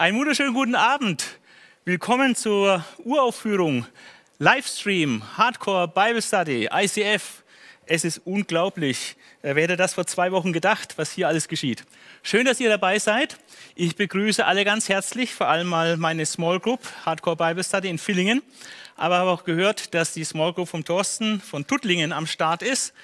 Einen wunderschönen guten Abend. Willkommen zur Uraufführung, Livestream, Hardcore Bible Study, ICF. Es ist unglaublich. Wer hätte das vor zwei Wochen gedacht, was hier alles geschieht? Schön, dass ihr dabei seid. Ich begrüße alle ganz herzlich, vor allem mal meine Small Group, Hardcore Bible Study in Villingen. Aber habe auch gehört, dass die Small Group vom Thorsten von Tuttlingen am Start ist.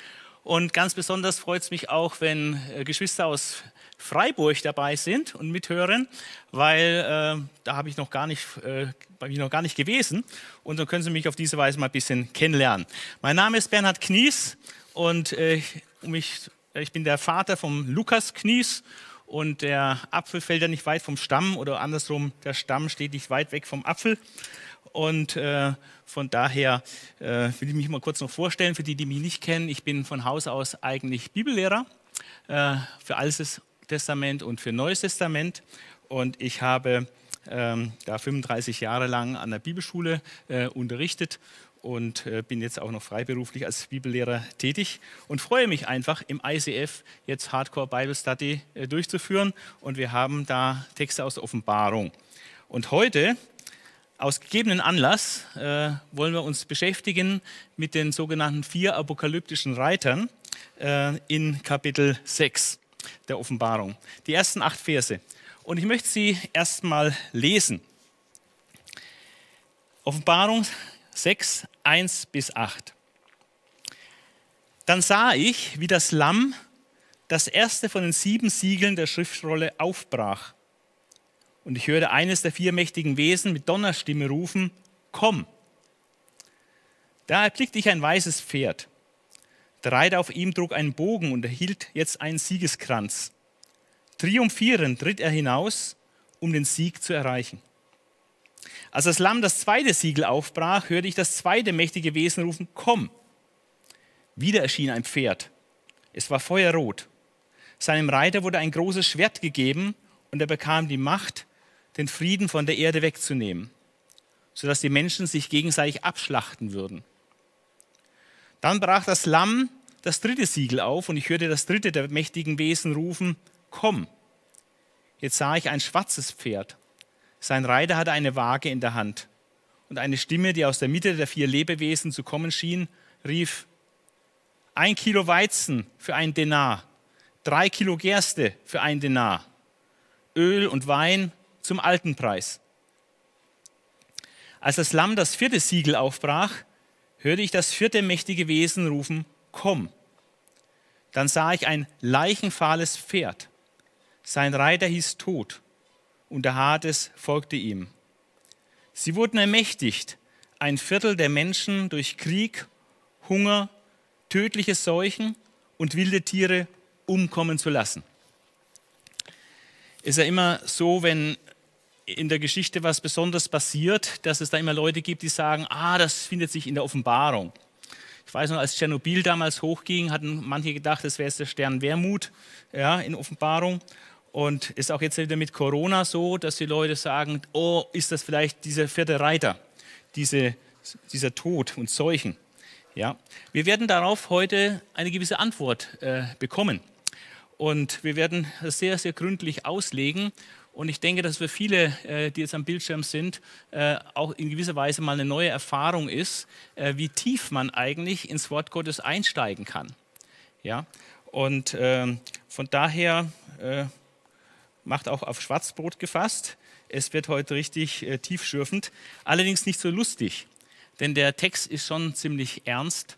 Und ganz besonders freut es mich auch, wenn äh, Geschwister aus Freiburg dabei sind und mithören, weil äh, da habe ich noch gar nicht, äh, bin ich noch gar nicht gewesen und dann können Sie mich auf diese Weise mal ein bisschen kennenlernen. Mein Name ist Bernhard Knies und äh, mich, ich bin der Vater vom Lukas Knies und der Apfel fällt ja nicht weit vom Stamm oder andersrum, der Stamm steht nicht weit weg vom Apfel. Und äh, von daher äh, will ich mich mal kurz noch vorstellen, für die, die mich nicht kennen. Ich bin von Haus aus eigentlich Bibellehrer äh, für Altes Testament und für Neues Testament. Und ich habe ähm, da 35 Jahre lang an der Bibelschule äh, unterrichtet und äh, bin jetzt auch noch freiberuflich als Bibellehrer tätig und freue mich einfach im ICF jetzt Hardcore Bible Study äh, durchzuführen. Und wir haben da Texte aus der Offenbarung. Und heute aus gegebenen Anlass äh, wollen wir uns beschäftigen mit den sogenannten vier apokalyptischen Reitern äh, in Kapitel 6 der Offenbarung. Die ersten acht Verse. Und ich möchte sie erstmal lesen. Offenbarung 6, 1 bis 8. Dann sah ich, wie das Lamm das erste von den sieben Siegeln der Schriftrolle aufbrach. Und ich hörte eines der vier mächtigen Wesen mit Donnerstimme rufen, komm. Da erblickte ich ein weißes Pferd. Der Reiter auf ihm trug einen Bogen und erhielt jetzt einen Siegeskranz. Triumphierend ritt er hinaus, um den Sieg zu erreichen. Als das Lamm das zweite Siegel aufbrach, hörte ich das zweite mächtige Wesen rufen, komm. Wieder erschien ein Pferd. Es war feuerrot. Seinem Reiter wurde ein großes Schwert gegeben und er bekam die Macht, den Frieden von der Erde wegzunehmen, sodass die Menschen sich gegenseitig abschlachten würden. Dann brach das Lamm das dritte Siegel auf und ich hörte das dritte der mächtigen Wesen rufen, komm. Jetzt sah ich ein schwarzes Pferd. Sein Reiter hatte eine Waage in der Hand. Und eine Stimme, die aus der Mitte der vier Lebewesen zu kommen schien, rief, ein Kilo Weizen für ein Denar, drei Kilo Gerste für ein Denar, Öl und Wein zum alten Preis. Als das Lamm das vierte Siegel aufbrach, hörte ich das vierte mächtige Wesen rufen, komm. Dann sah ich ein leichenfahles Pferd. Sein Reiter hieß Tod und der Hades folgte ihm. Sie wurden ermächtigt, ein Viertel der Menschen durch Krieg, Hunger, tödliche Seuchen und wilde Tiere umkommen zu lassen. Ist ja immer so, wenn in der Geschichte was besonders passiert, dass es da immer Leute gibt, die sagen, ah, das findet sich in der Offenbarung. Ich weiß noch, als Tschernobyl damals hochging, hatten manche gedacht, das wäre der Stern Wermut ja, in Offenbarung. Und ist auch jetzt wieder mit Corona so, dass die Leute sagen, oh, ist das vielleicht dieser vierte Reiter, diese, dieser Tod und Seuchen. Ja? Wir werden darauf heute eine gewisse Antwort äh, bekommen. Und wir werden das sehr, sehr gründlich auslegen und ich denke, dass für viele, äh, die jetzt am Bildschirm sind, äh, auch in gewisser Weise mal eine neue Erfahrung ist, äh, wie tief man eigentlich ins Wort Gottes einsteigen kann. Ja? Und ähm, von daher macht auch auf Schwarzbrot gefasst. Es wird heute richtig tiefschürfend, allerdings nicht so lustig, denn der Text ist schon ziemlich ernst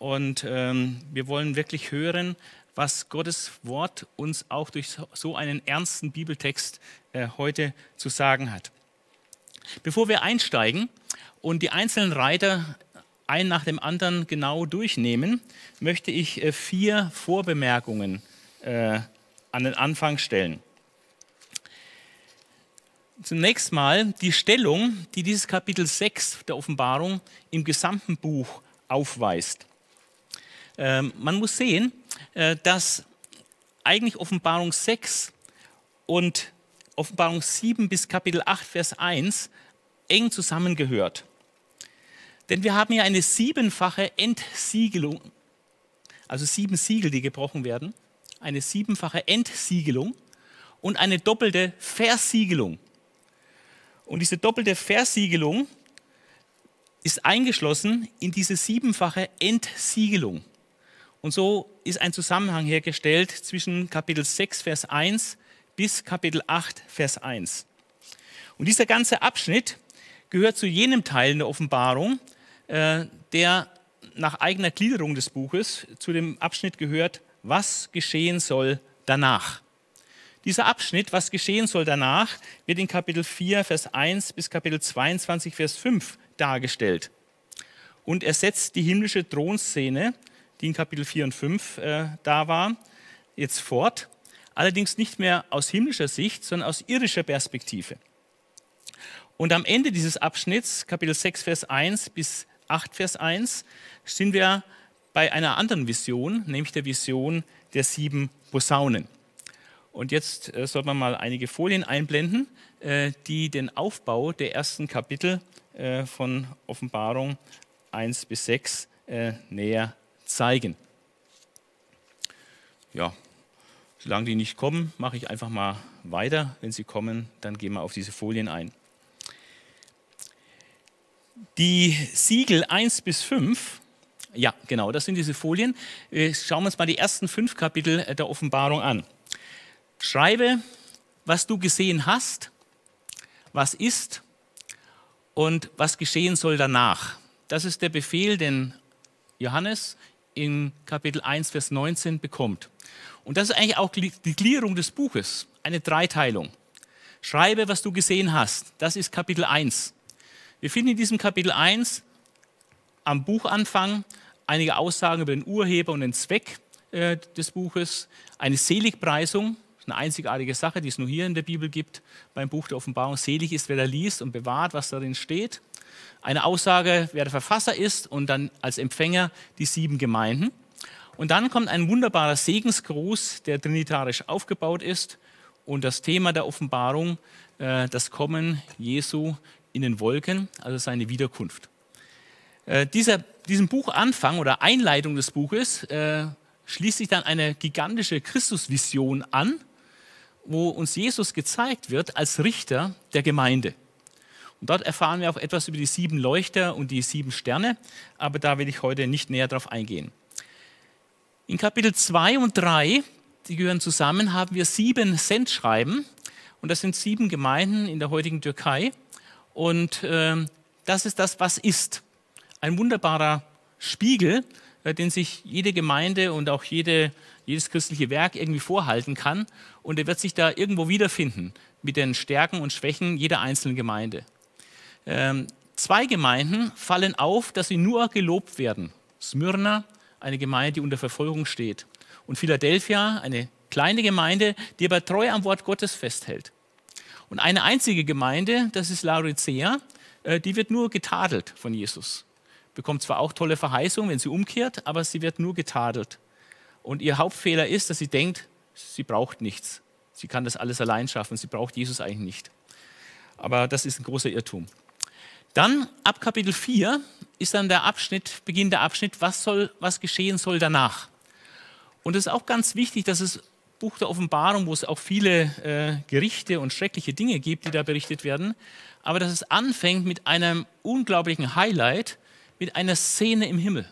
und ähm, wir wollen wirklich hören, was Gottes Wort uns auch durch so einen ernsten Bibeltext äh, heute zu sagen hat. Bevor wir einsteigen und die einzelnen Reiter ein nach dem anderen genau durchnehmen, möchte ich äh, vier Vorbemerkungen äh, an den Anfang stellen. Zunächst mal die Stellung, die dieses Kapitel 6 der Offenbarung im gesamten Buch aufweist. Ähm, man muss sehen, dass eigentlich Offenbarung 6 und Offenbarung 7 bis Kapitel 8, Vers 1 eng zusammengehört. Denn wir haben hier eine siebenfache Entsiegelung, also sieben Siegel, die gebrochen werden, eine siebenfache Entsiegelung und eine doppelte Versiegelung. Und diese doppelte Versiegelung ist eingeschlossen in diese siebenfache Entsiegelung. Und so ist ein Zusammenhang hergestellt zwischen Kapitel 6, Vers 1 bis Kapitel 8, Vers 1. Und dieser ganze Abschnitt gehört zu jenem Teil in der Offenbarung, äh, der nach eigener Gliederung des Buches zu dem Abschnitt gehört, was geschehen soll danach. Dieser Abschnitt, was geschehen soll danach, wird in Kapitel 4, Vers 1 bis Kapitel 22, Vers 5 dargestellt. Und er setzt die himmlische Thronszene, die in Kapitel 4 und 5 äh, da war, jetzt fort. Allerdings nicht mehr aus himmlischer Sicht, sondern aus irdischer Perspektive. Und am Ende dieses Abschnitts, Kapitel 6, Vers 1 bis 8, Vers 1, sind wir bei einer anderen Vision, nämlich der Vision der sieben Posaunen. Und jetzt äh, soll man mal einige Folien einblenden, äh, die den Aufbau der ersten Kapitel äh, von Offenbarung 1 bis 6 äh, näher zeigen. Ja, solange die nicht kommen, mache ich einfach mal weiter. Wenn sie kommen, dann gehen wir auf diese Folien ein. Die Siegel 1 bis 5, ja, genau, das sind diese Folien. Schauen wir uns mal die ersten fünf Kapitel der Offenbarung an. Schreibe, was du gesehen hast, was ist und was geschehen soll danach. Das ist der Befehl, den Johannes in Kapitel 1, Vers 19 bekommt. Und das ist eigentlich auch die Gliederung des Buches, eine Dreiteilung. Schreibe, was du gesehen hast. Das ist Kapitel 1. Wir finden in diesem Kapitel 1 am Buchanfang einige Aussagen über den Urheber und den Zweck äh, des Buches, eine Seligpreisung, eine einzigartige Sache, die es nur hier in der Bibel gibt, beim Buch der Offenbarung. Selig ist, wer da liest und bewahrt, was darin steht. Eine Aussage, wer der Verfasser ist und dann als Empfänger die sieben Gemeinden. Und dann kommt ein wunderbarer Segensgruß, der trinitarisch aufgebaut ist und das Thema der Offenbarung, äh, das Kommen Jesu in den Wolken, also seine Wiederkunft. Äh, dieser, diesem Buchanfang oder Einleitung des Buches äh, schließt sich dann eine gigantische Christusvision an, wo uns Jesus gezeigt wird als Richter der Gemeinde. Und dort erfahren wir auch etwas über die sieben Leuchter und die sieben Sterne, aber da will ich heute nicht näher darauf eingehen. In Kapitel 2 und 3, die gehören zusammen, haben wir sieben Sendschreiben und das sind sieben Gemeinden in der heutigen Türkei und äh, das ist das, was ist. Ein wunderbarer Spiegel, äh, den sich jede Gemeinde und auch jede jedes christliche Werk irgendwie vorhalten kann. Und er wird sich da irgendwo wiederfinden mit den Stärken und Schwächen jeder einzelnen Gemeinde. Ähm, zwei Gemeinden fallen auf, dass sie nur gelobt werden. Smyrna, eine Gemeinde, die unter Verfolgung steht. Und Philadelphia, eine kleine Gemeinde, die aber treu am Wort Gottes festhält. Und eine einzige Gemeinde, das ist Laodicea, äh, die wird nur getadelt von Jesus. Bekommt zwar auch tolle Verheißungen, wenn sie umkehrt, aber sie wird nur getadelt. Und ihr Hauptfehler ist, dass sie denkt, sie braucht nichts. Sie kann das alles allein schaffen. Sie braucht Jesus eigentlich nicht. Aber das ist ein großer Irrtum. Dann ab Kapitel 4 ist dann der Abschnitt, Beginn der Abschnitt, was, soll, was geschehen soll danach. Und es ist auch ganz wichtig, dass es Buch der Offenbarung, wo es auch viele äh, Gerichte und schreckliche Dinge gibt, die da berichtet werden, aber dass es anfängt mit einem unglaublichen Highlight, mit einer Szene im Himmel,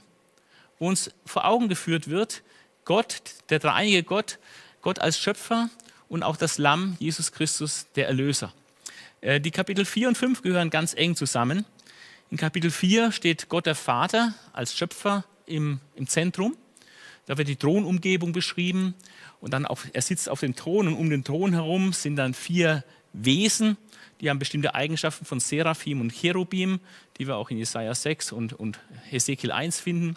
wo uns vor Augen geführt wird, Gott, der dreieinige Gott, Gott als Schöpfer und auch das Lamm, Jesus Christus, der Erlöser. Äh, die Kapitel 4 und 5 gehören ganz eng zusammen. In Kapitel 4 steht Gott der Vater als Schöpfer im, im Zentrum. Da wird die Thronumgebung beschrieben und dann auch, er sitzt auf dem Thron und um den Thron herum sind dann vier Wesen, die haben bestimmte Eigenschaften von Seraphim und Cherubim, die wir auch in Jesaja 6 und, und Hesekiel 1 finden.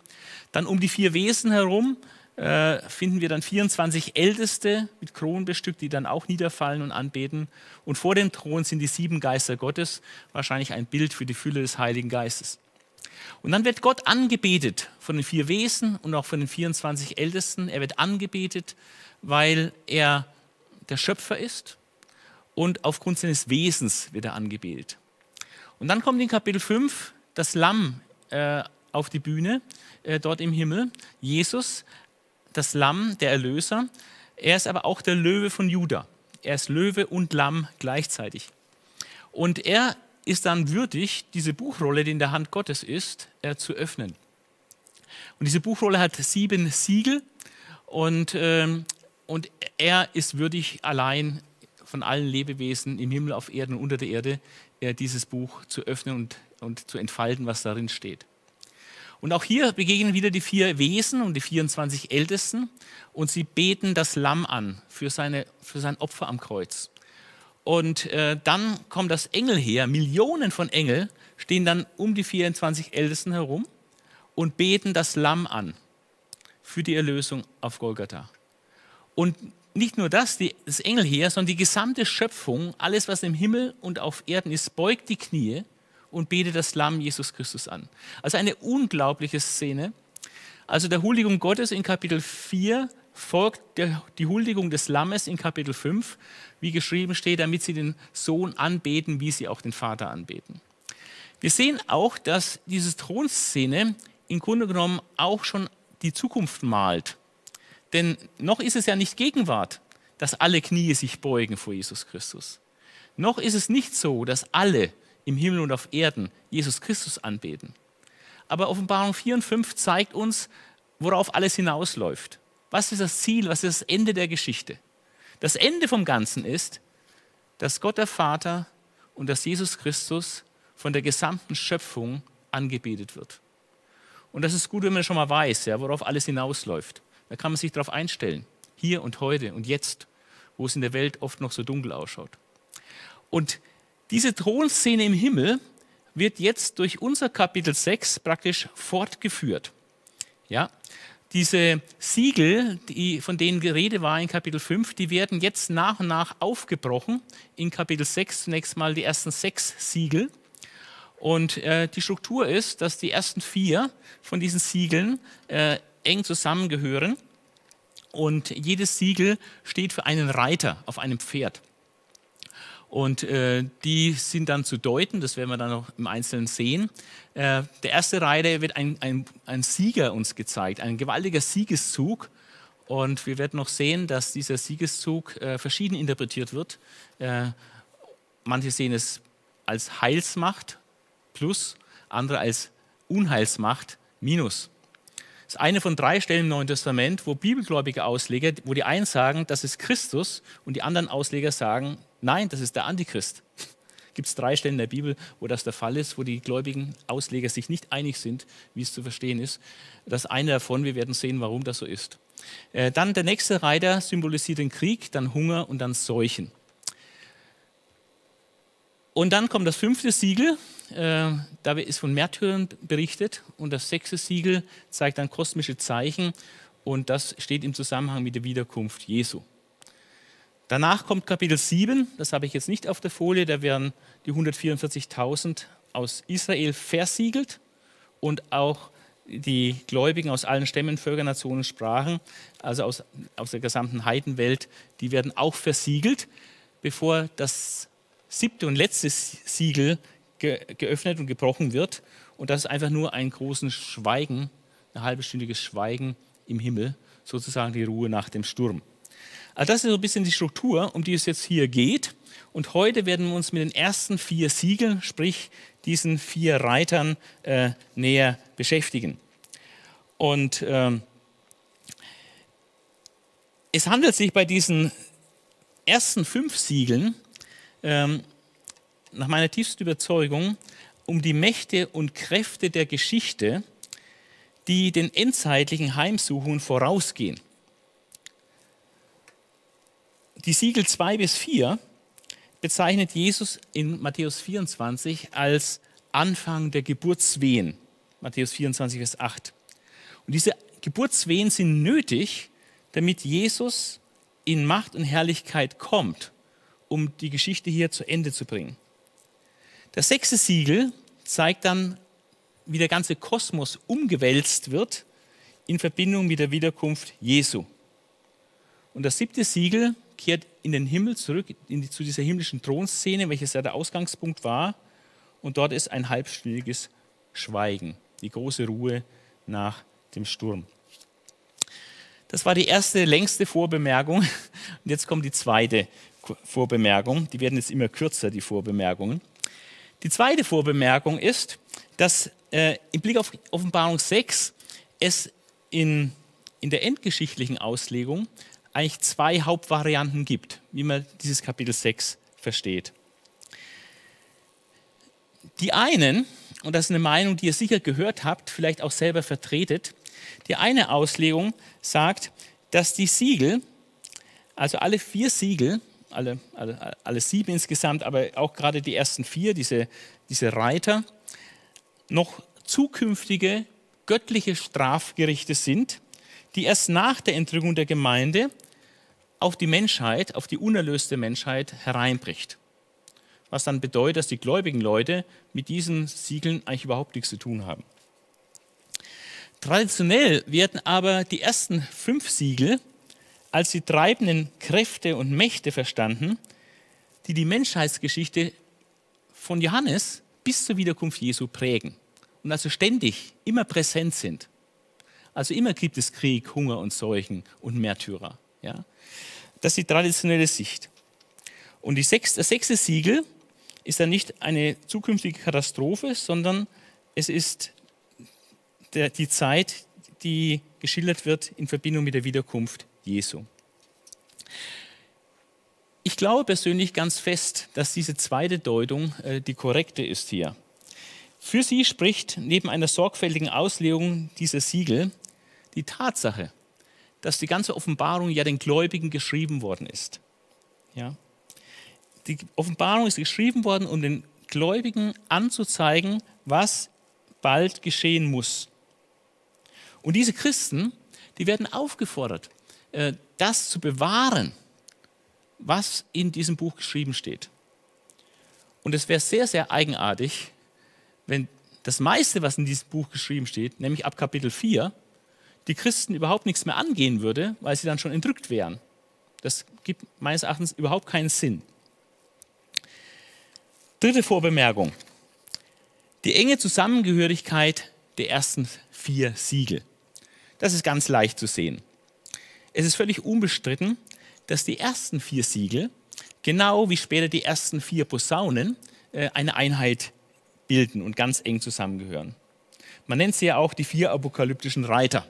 Dann um die vier Wesen herum äh, finden wir dann 24 Älteste mit Kronen bestückt, die dann auch niederfallen und anbeten. Und vor dem Thron sind die sieben Geister Gottes, wahrscheinlich ein Bild für die Fülle des Heiligen Geistes. Und dann wird Gott angebetet von den vier Wesen und auch von den 24 Ältesten. Er wird angebetet, weil er der Schöpfer ist und aufgrund seines Wesens wird er angebetet. Und dann kommt in Kapitel 5 das Lamm äh, auf die Bühne, äh, dort im Himmel. Jesus, das Lamm, der Erlöser. Er ist aber auch der Löwe von Juda. Er ist Löwe und Lamm gleichzeitig. Und er ist dann würdig, diese Buchrolle, die in der Hand Gottes ist, äh, zu öffnen. Und diese Buchrolle hat sieben Siegel und, ähm, und er ist würdig, allein von allen Lebewesen im Himmel, auf Erden und unter der Erde äh, dieses Buch zu öffnen und, und zu entfalten, was darin steht. Und auch hier begegnen wieder die vier Wesen und die 24 Ältesten und sie beten das Lamm an für, seine, für sein Opfer am Kreuz. Und äh, dann kommt das Engelheer, Millionen von Engeln stehen dann um die 24 Ältesten herum und beten das Lamm an für die Erlösung auf Golgatha. Und nicht nur das, die, das Engelheer, sondern die gesamte Schöpfung, alles was im Himmel und auf Erden ist, beugt die Knie und betet das Lamm Jesus Christus an. Also eine unglaubliche Szene. Also der Huldigung Gottes in Kapitel 4 folgt der, die Huldigung des Lammes in Kapitel 5, wie geschrieben steht, damit sie den Sohn anbeten, wie sie auch den Vater anbeten. Wir sehen auch, dass diese Thronszene im Grunde genommen auch schon die Zukunft malt. Denn noch ist es ja nicht Gegenwart, dass alle Knie sich beugen vor Jesus Christus. Noch ist es nicht so, dass alle im Himmel und auf Erden Jesus Christus anbeten. Aber Offenbarung 4 und 5 zeigt uns, worauf alles hinausläuft. Was ist das Ziel, was ist das Ende der Geschichte? Das Ende vom Ganzen ist, dass Gott der Vater und dass Jesus Christus von der gesamten Schöpfung angebetet wird. Und das ist gut, wenn man schon mal weiß, ja, worauf alles hinausläuft. Da kann man sich darauf einstellen, hier und heute und jetzt, wo es in der Welt oft noch so dunkel ausschaut. Und diese Thronszene im Himmel wird jetzt durch unser Kapitel 6 praktisch fortgeführt. Ja, diese Siegel, die, von denen Gerede war in Kapitel 5, die werden jetzt nach und nach aufgebrochen. In Kapitel 6 zunächst mal die ersten sechs Siegel. Und äh, die Struktur ist, dass die ersten vier von diesen Siegeln äh, eng zusammengehören. Und jedes Siegel steht für einen Reiter auf einem Pferd. Und äh, die sind dann zu deuten, das werden wir dann noch im Einzelnen sehen. Äh, der erste Reiter wird ein, ein, ein Sieger uns gezeigt, ein gewaltiger Siegeszug. Und wir werden noch sehen, dass dieser Siegeszug äh, verschieden interpretiert wird. Äh, manche sehen es als Heilsmacht plus, andere als Unheilsmacht minus. Das ist eine von drei Stellen im Neuen Testament, wo bibelgläubige Ausleger, wo die einen sagen, das ist Christus und die anderen Ausleger sagen, nein, das ist der Antichrist. Gibt es drei Stellen in der Bibel, wo das der Fall ist, wo die gläubigen Ausleger sich nicht einig sind, wie es zu verstehen ist. Das eine davon, wir werden sehen, warum das so ist. Äh, dann der nächste Reiter symbolisiert den Krieg, dann Hunger und dann Seuchen. Und dann kommt das fünfte Siegel, äh, da ist von Märtyrern berichtet und das sechste Siegel zeigt dann kosmische Zeichen und das steht im Zusammenhang mit der Wiederkunft Jesu. Danach kommt Kapitel 7, das habe ich jetzt nicht auf der Folie, da werden die 144.000 aus Israel versiegelt und auch die Gläubigen aus allen Stämmen, Völkern, Nationen, Sprachen, also aus, aus der gesamten Heidenwelt, die werden auch versiegelt, bevor das siebte und letzte Siegel ge geöffnet und gebrochen wird. Und das ist einfach nur ein großes Schweigen, ein halbstündiges Schweigen im Himmel, sozusagen die Ruhe nach dem Sturm. Also das ist so ein bisschen die Struktur, um die es jetzt hier geht. Und heute werden wir uns mit den ersten vier Siegeln, sprich diesen vier Reitern, äh, näher beschäftigen. Und ähm, es handelt sich bei diesen ersten fünf Siegeln ähm, nach meiner tiefsten Überzeugung um die Mächte und Kräfte der Geschichte, die den endzeitlichen Heimsuchungen vorausgehen. Die Siegel 2 bis 4 bezeichnet Jesus in Matthäus 24 als Anfang der Geburtswehen. Matthäus 24, Vers 8. Und diese Geburtswehen sind nötig, damit Jesus in Macht und Herrlichkeit kommt, um die Geschichte hier zu Ende zu bringen. Das sechste Siegel zeigt dann, wie der ganze Kosmos umgewälzt wird in Verbindung mit der Wiederkunft Jesu. Und das siebte Siegel kehrt in den Himmel zurück, die, zu dieser himmlischen Thronszene, welches ja der Ausgangspunkt war. Und dort ist ein halbstündiges Schweigen, die große Ruhe nach dem Sturm. Das war die erste längste Vorbemerkung. Und jetzt kommt die zweite Vorbemerkung. Die werden jetzt immer kürzer, die Vorbemerkungen. Die zweite Vorbemerkung ist, dass äh, im Blick auf Offenbarung 6 es in, in der endgeschichtlichen Auslegung eigentlich zwei Hauptvarianten gibt, wie man dieses Kapitel 6 versteht. Die einen, und das ist eine Meinung, die ihr sicher gehört habt, vielleicht auch selber vertretet, die eine Auslegung sagt, dass die Siegel, also alle vier Siegel, alle, alle, alle sieben insgesamt, aber auch gerade die ersten vier, diese, diese Reiter, noch zukünftige göttliche Strafgerichte sind, die erst nach der Entrückung der Gemeinde auf die Menschheit, auf die unerlöste Menschheit hereinbricht. Was dann bedeutet, dass die gläubigen Leute mit diesen Siegeln eigentlich überhaupt nichts zu tun haben. Traditionell werden aber die ersten fünf Siegel als die treibenden Kräfte und Mächte verstanden, die die Menschheitsgeschichte von Johannes bis zur Wiederkunft Jesu prägen und also ständig immer präsent sind. Also immer gibt es Krieg, Hunger und Seuchen und Märtyrer. Ja? Das ist die traditionelle Sicht. Und die sechste, das sechste Siegel ist dann nicht eine zukünftige Katastrophe, sondern es ist der, die Zeit, die geschildert wird in Verbindung mit der Wiederkunft Jesu. Ich glaube persönlich ganz fest, dass diese zweite Deutung äh, die korrekte ist hier. Für sie spricht neben einer sorgfältigen Auslegung dieser Siegel die Tatsache, dass die ganze Offenbarung ja den Gläubigen geschrieben worden ist. Ja? Die Offenbarung ist geschrieben worden, um den Gläubigen anzuzeigen, was bald geschehen muss. Und diese Christen, die werden aufgefordert, äh, das zu bewahren, was in diesem Buch geschrieben steht. Und es wäre sehr, sehr eigenartig, wenn das meiste, was in diesem Buch geschrieben steht, nämlich ab Kapitel 4, die Christen überhaupt nichts mehr angehen würde, weil sie dann schon entrückt wären. Das gibt meines Erachtens überhaupt keinen Sinn. Dritte Vorbemerkung. Die enge Zusammengehörigkeit der ersten vier Siegel. Das ist ganz leicht zu sehen. Es ist völlig unbestritten, dass die ersten vier Siegel, genau wie später die ersten vier Posaunen, äh, eine Einheit bilden und ganz eng zusammengehören. Man nennt sie ja auch die vier apokalyptischen Reiter.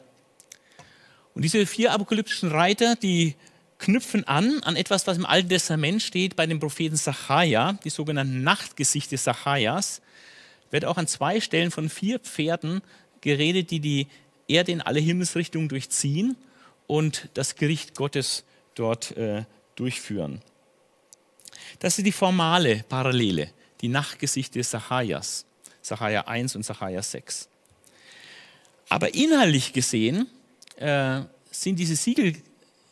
Und diese vier apokalyptischen Reiter, die knüpfen an an etwas, was im Alten Testament steht bei dem Propheten Sacharja, die sogenannten Nachtgesichte Sacharjas, wird auch an zwei Stellen von vier Pferden geredet, die die Erde in alle Himmelsrichtungen durchziehen und das Gericht Gottes dort äh, durchführen. Das ist die formale Parallele, die Nachtgesichte Sacharjas, Sacharja 1 und Sacharja 6. Aber inhaltlich gesehen äh, sind diese Siegel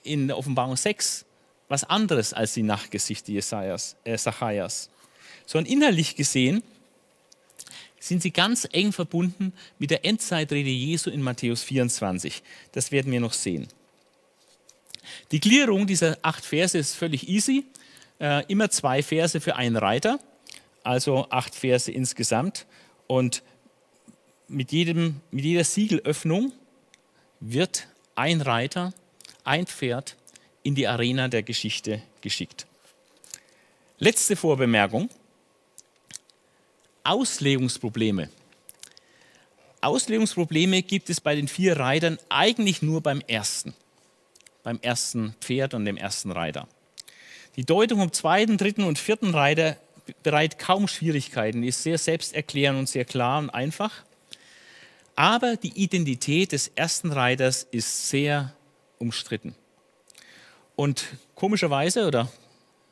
in der Offenbarung 6 was anderes als die Nachtgesichter Jesajas, äh, Zacharias. Sondern inhaltlich gesehen sind sie ganz eng verbunden mit der Endzeitrede Jesu in Matthäus 24. Das werden wir noch sehen. Die Gliederung dieser acht Verse ist völlig easy. Äh, immer zwei Verse für einen Reiter, also acht Verse insgesamt. Und mit, jedem, mit jeder Siegelöffnung wird ein Reiter ein Pferd in die Arena der Geschichte geschickt. Letzte Vorbemerkung. Auslegungsprobleme. Auslegungsprobleme gibt es bei den vier Reitern eigentlich nur beim ersten, beim ersten Pferd und dem ersten Reiter. Die Deutung vom zweiten, dritten und vierten Reiter bereitet kaum Schwierigkeiten, die ist sehr selbsterklärend und sehr klar und einfach. Aber die Identität des ersten Reiters ist sehr umstritten. Und komischerweise oder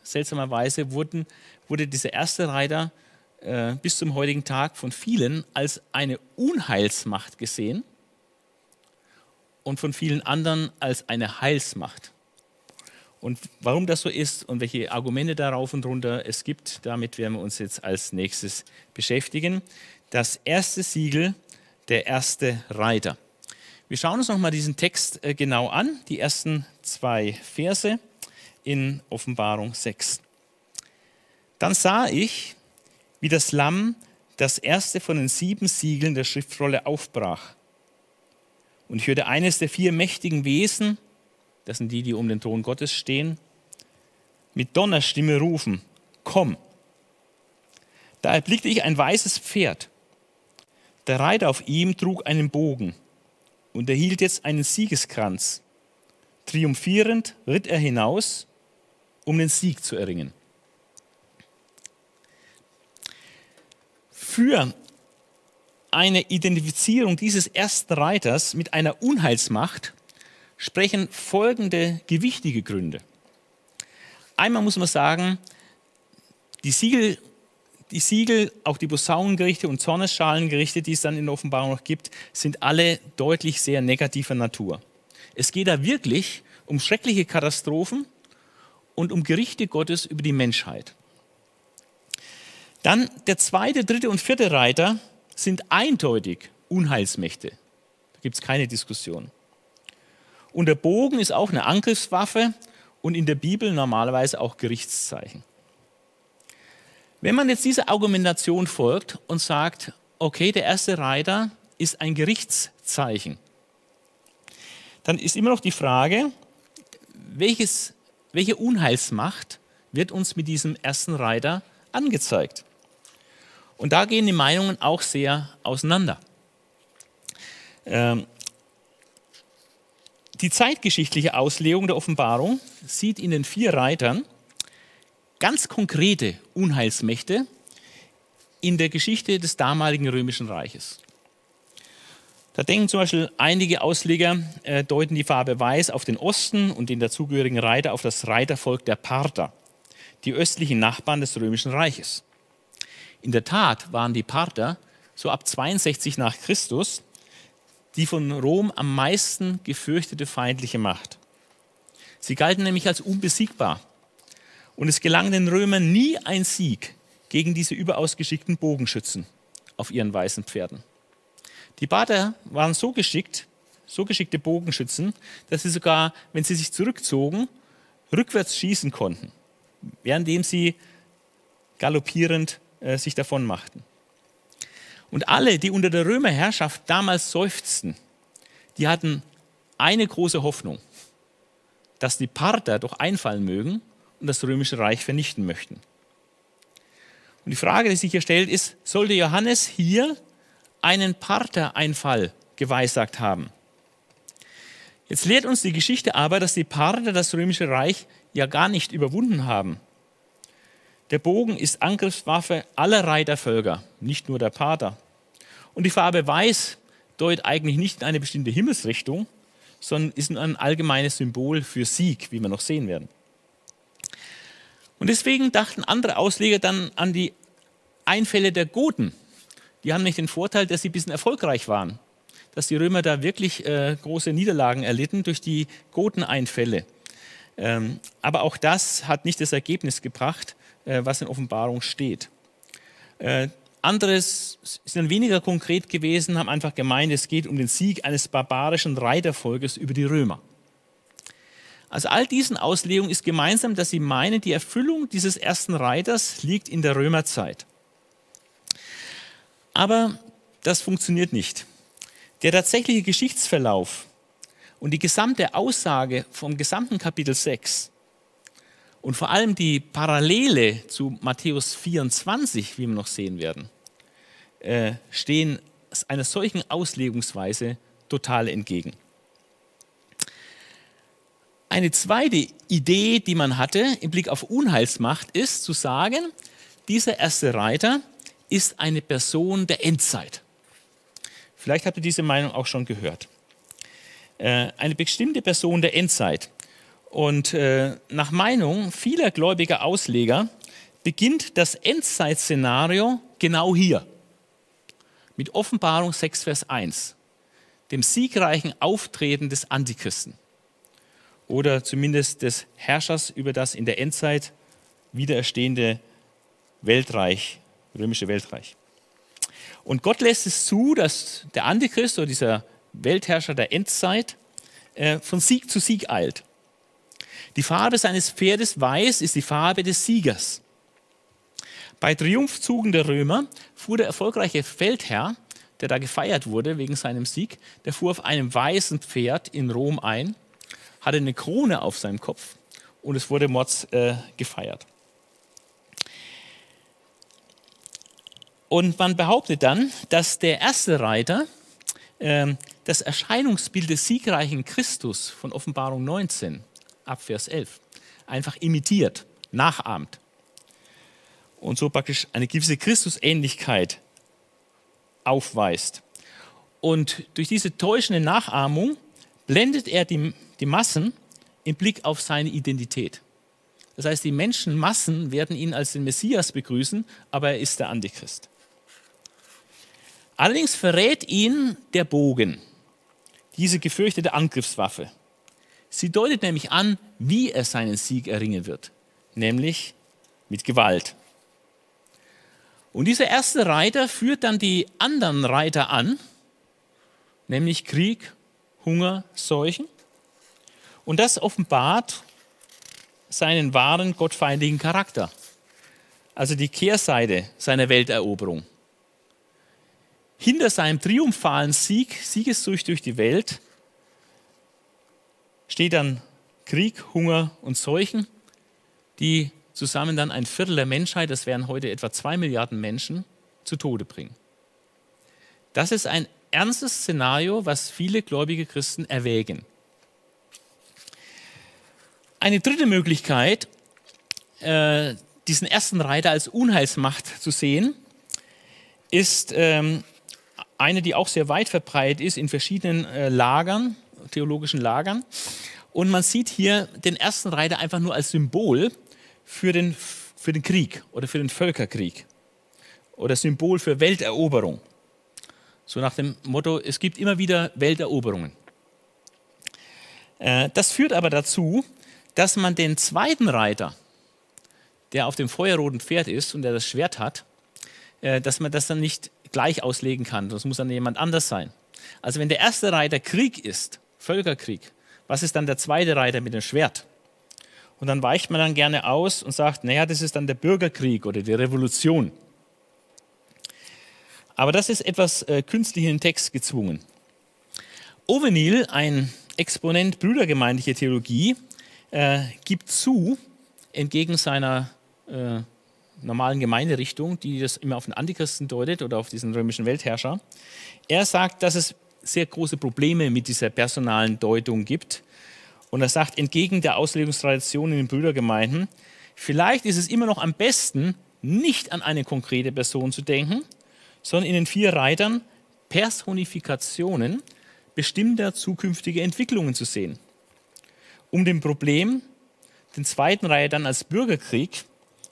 seltsamerweise wurden, wurde dieser erste Reiter äh, bis zum heutigen Tag von vielen als eine Unheilsmacht gesehen und von vielen anderen als eine Heilsmacht. Und warum das so ist und welche Argumente darauf und drunter es gibt, damit werden wir uns jetzt als nächstes beschäftigen. Das erste Siegel, der erste Reiter. Wir schauen uns nochmal diesen Text äh, genau an, die ersten zwei Verse in Offenbarung 6. Dann sah ich, wie das Lamm das erste von den sieben Siegeln der Schriftrolle aufbrach. Und ich hörte eines der vier mächtigen Wesen, das sind die, die um den Thron Gottes stehen, mit Donnerstimme rufen, komm. Da erblickte ich ein weißes Pferd. Der Reiter auf ihm trug einen Bogen und erhielt jetzt einen Siegeskranz. Triumphierend ritt er hinaus, um den Sieg zu erringen. Für eine Identifizierung dieses ersten Reiters mit einer Unheilsmacht sprechen folgende gewichtige Gründe. Einmal muss man sagen, die Siegel, die Siegel, auch die Posaunengerichte und Zornesschalengerichte, die es dann in der Offenbarung noch gibt, sind alle deutlich sehr negativer Natur. Es geht da wirklich um schreckliche Katastrophen und um Gerichte Gottes über die Menschheit. Dann der zweite, dritte und vierte Reiter sind eindeutig Unheilsmächte. Da gibt es keine Diskussion. Und der Bogen ist auch eine Angriffswaffe und in der Bibel normalerweise auch Gerichtszeichen. Wenn man jetzt dieser Argumentation folgt und sagt, okay, der erste Reiter ist ein Gerichtszeichen, dann ist immer noch die Frage, welches, welche Unheilsmacht wird uns mit diesem ersten Reiter angezeigt? Und da gehen die Meinungen auch sehr auseinander. Ähm, die zeitgeschichtliche Auslegung der Offenbarung sieht in den vier Reitern ganz konkrete Unheilsmächte in der Geschichte des damaligen römischen Reiches. Da denken zum Beispiel einige Ausleger, äh, deuten die Farbe Weiß auf den Osten und den dazugehörigen Reiter auf das Reitervolk der Parther, die östlichen Nachbarn des römischen Reiches. In der Tat waren die Parther so ab 62 nach Christus die von Rom am meisten gefürchtete feindliche Macht. Sie galten nämlich als unbesiegbar. Und es gelang den Römern nie ein Sieg gegen diese überaus geschickten Bogenschützen auf ihren weißen Pferden. Die Parther waren so geschickt, so geschickte Bogenschützen, dass sie sogar, wenn sie sich zurückzogen, rückwärts schießen konnten, währenddem sie galoppierend äh, sich davon machten. Und alle, die unter der Römerherrschaft damals seufzten, die hatten eine große Hoffnung, dass die Parther doch einfallen mögen und das römische Reich vernichten möchten. Und die Frage, die sich hier stellt, ist, sollte Johannes hier einen Parther-Einfall geweissagt haben? Jetzt lehrt uns die Geschichte aber, dass die Parther das römische Reich ja gar nicht überwunden haben, der Bogen ist Angriffswaffe aller Reitervölker, nicht nur der Pater. Und die Farbe Weiß deutet eigentlich nicht in eine bestimmte Himmelsrichtung, sondern ist ein allgemeines Symbol für Sieg, wie wir noch sehen werden. Und deswegen dachten andere Ausleger dann an die Einfälle der Goten. Die haben nicht den Vorteil, dass sie ein bisschen erfolgreich waren, dass die Römer da wirklich äh, große Niederlagen erlitten durch die Goteneinfälle. Ähm, aber auch das hat nicht das Ergebnis gebracht, äh, was in Offenbarung steht. Äh, anderes ist dann weniger konkret gewesen, haben einfach gemeint, es geht um den Sieg eines barbarischen Reitervolkes über die Römer. Also all diesen Auslegungen ist gemeinsam, dass sie meinen, die Erfüllung dieses ersten Reiters liegt in der Römerzeit. Aber das funktioniert nicht. Der tatsächliche Geschichtsverlauf und die gesamte Aussage vom gesamten Kapitel 6 und vor allem die Parallele zu Matthäus 24, wie wir noch sehen werden, äh, stehen einer solchen Auslegungsweise total entgegen. Eine zweite Idee, die man hatte im Blick auf Unheilsmacht, ist zu sagen, dieser erste Reiter ist eine Person der Endzeit. Vielleicht habt ihr diese Meinung auch schon gehört. Äh, eine bestimmte Person der Endzeit. Und äh, nach Meinung vieler gläubiger Ausleger beginnt das Endzeitszenario genau hier. Mit Offenbarung 6, Vers 1, dem siegreichen Auftreten des Antichristen. Oder zumindest des Herrschers über das in der Endzeit wiedererstehende Weltreich, römische Weltreich. Und Gott lässt es zu, dass der Antichrist oder dieser Weltherrscher der Endzeit äh, von Sieg zu Sieg eilt. Die Farbe seines Pferdes weiß ist die Farbe des Siegers. Bei Triumphzügen der Römer fuhr der erfolgreiche Feldherr, der da gefeiert wurde wegen seinem Sieg, der fuhr auf einem weißen Pferd in Rom ein, hatte eine Krone auf seinem Kopf und es wurde Mords äh, gefeiert. Und man behauptet dann, dass der erste Reiter äh, das Erscheinungsbild des siegreichen Christus von Offenbarung 19 ab Vers 11 einfach imitiert, nachahmt und so praktisch eine gewisse Christusähnlichkeit aufweist. Und durch diese täuschende Nachahmung blendet er die, die Massen im Blick auf seine Identität. Das heißt, die Menschenmassen werden ihn als den Messias begrüßen, aber er ist der Antichrist. Allerdings verrät ihn der Bogen, diese gefürchtete Angriffswaffe. Sie deutet nämlich an, wie er seinen Sieg erringen wird, nämlich mit Gewalt. Und dieser erste Reiter führt dann die anderen Reiter an, nämlich Krieg, Hunger, Seuchen. Und das offenbart seinen wahren gottfeindlichen Charakter, also die Kehrseite seiner Welteroberung. Hinter seinem triumphalen Sieg, Siegeszug durch die Welt, steht dann Krieg, Hunger und Seuchen, die zusammen dann ein Viertel der Menschheit, das wären heute etwa zwei Milliarden Menschen, zu Tode bringen. Das ist ein ernstes Szenario, was viele gläubige Christen erwägen. Eine dritte Möglichkeit, äh, diesen ersten Reiter als Unheilsmacht zu sehen, ist ähm, eine, die auch sehr weit verbreitet ist in verschiedenen äh, Lagern, theologischen Lagern. Und man sieht hier den ersten Reiter einfach nur als Symbol für den, für den Krieg oder für den Völkerkrieg oder Symbol für Welteroberung. So nach dem Motto, es gibt immer wieder Welteroberungen. Äh, das führt aber dazu, dass man den zweiten Reiter, der auf dem feuerroten Pferd ist und der das Schwert hat, äh, dass man das dann nicht gleich auslegen kann. Das muss dann jemand anders sein. Also wenn der erste Reiter Krieg ist, Völkerkrieg, was ist dann der zweite Reiter mit dem Schwert? Und dann weicht man dann gerne aus und sagt, naja, das ist dann der Bürgerkrieg oder die Revolution. Aber das ist etwas äh, künstlich in den Text gezwungen. Ovenil, ein Exponent brüdergemeindlicher Theologie, äh, gibt zu, entgegen seiner äh, normalen Gemeinderichtung, die das immer auf den Antichristen deutet oder auf diesen römischen Weltherrscher. Er sagt, dass es sehr große Probleme mit dieser personalen Deutung gibt. Und er sagt, entgegen der Auslegungstradition in den Brüdergemeinden, vielleicht ist es immer noch am besten, nicht an eine konkrete Person zu denken, sondern in den vier Reitern Personifikationen bestimmter zukünftiger Entwicklungen zu sehen um dem Problem, den zweiten Reihe dann als Bürgerkrieg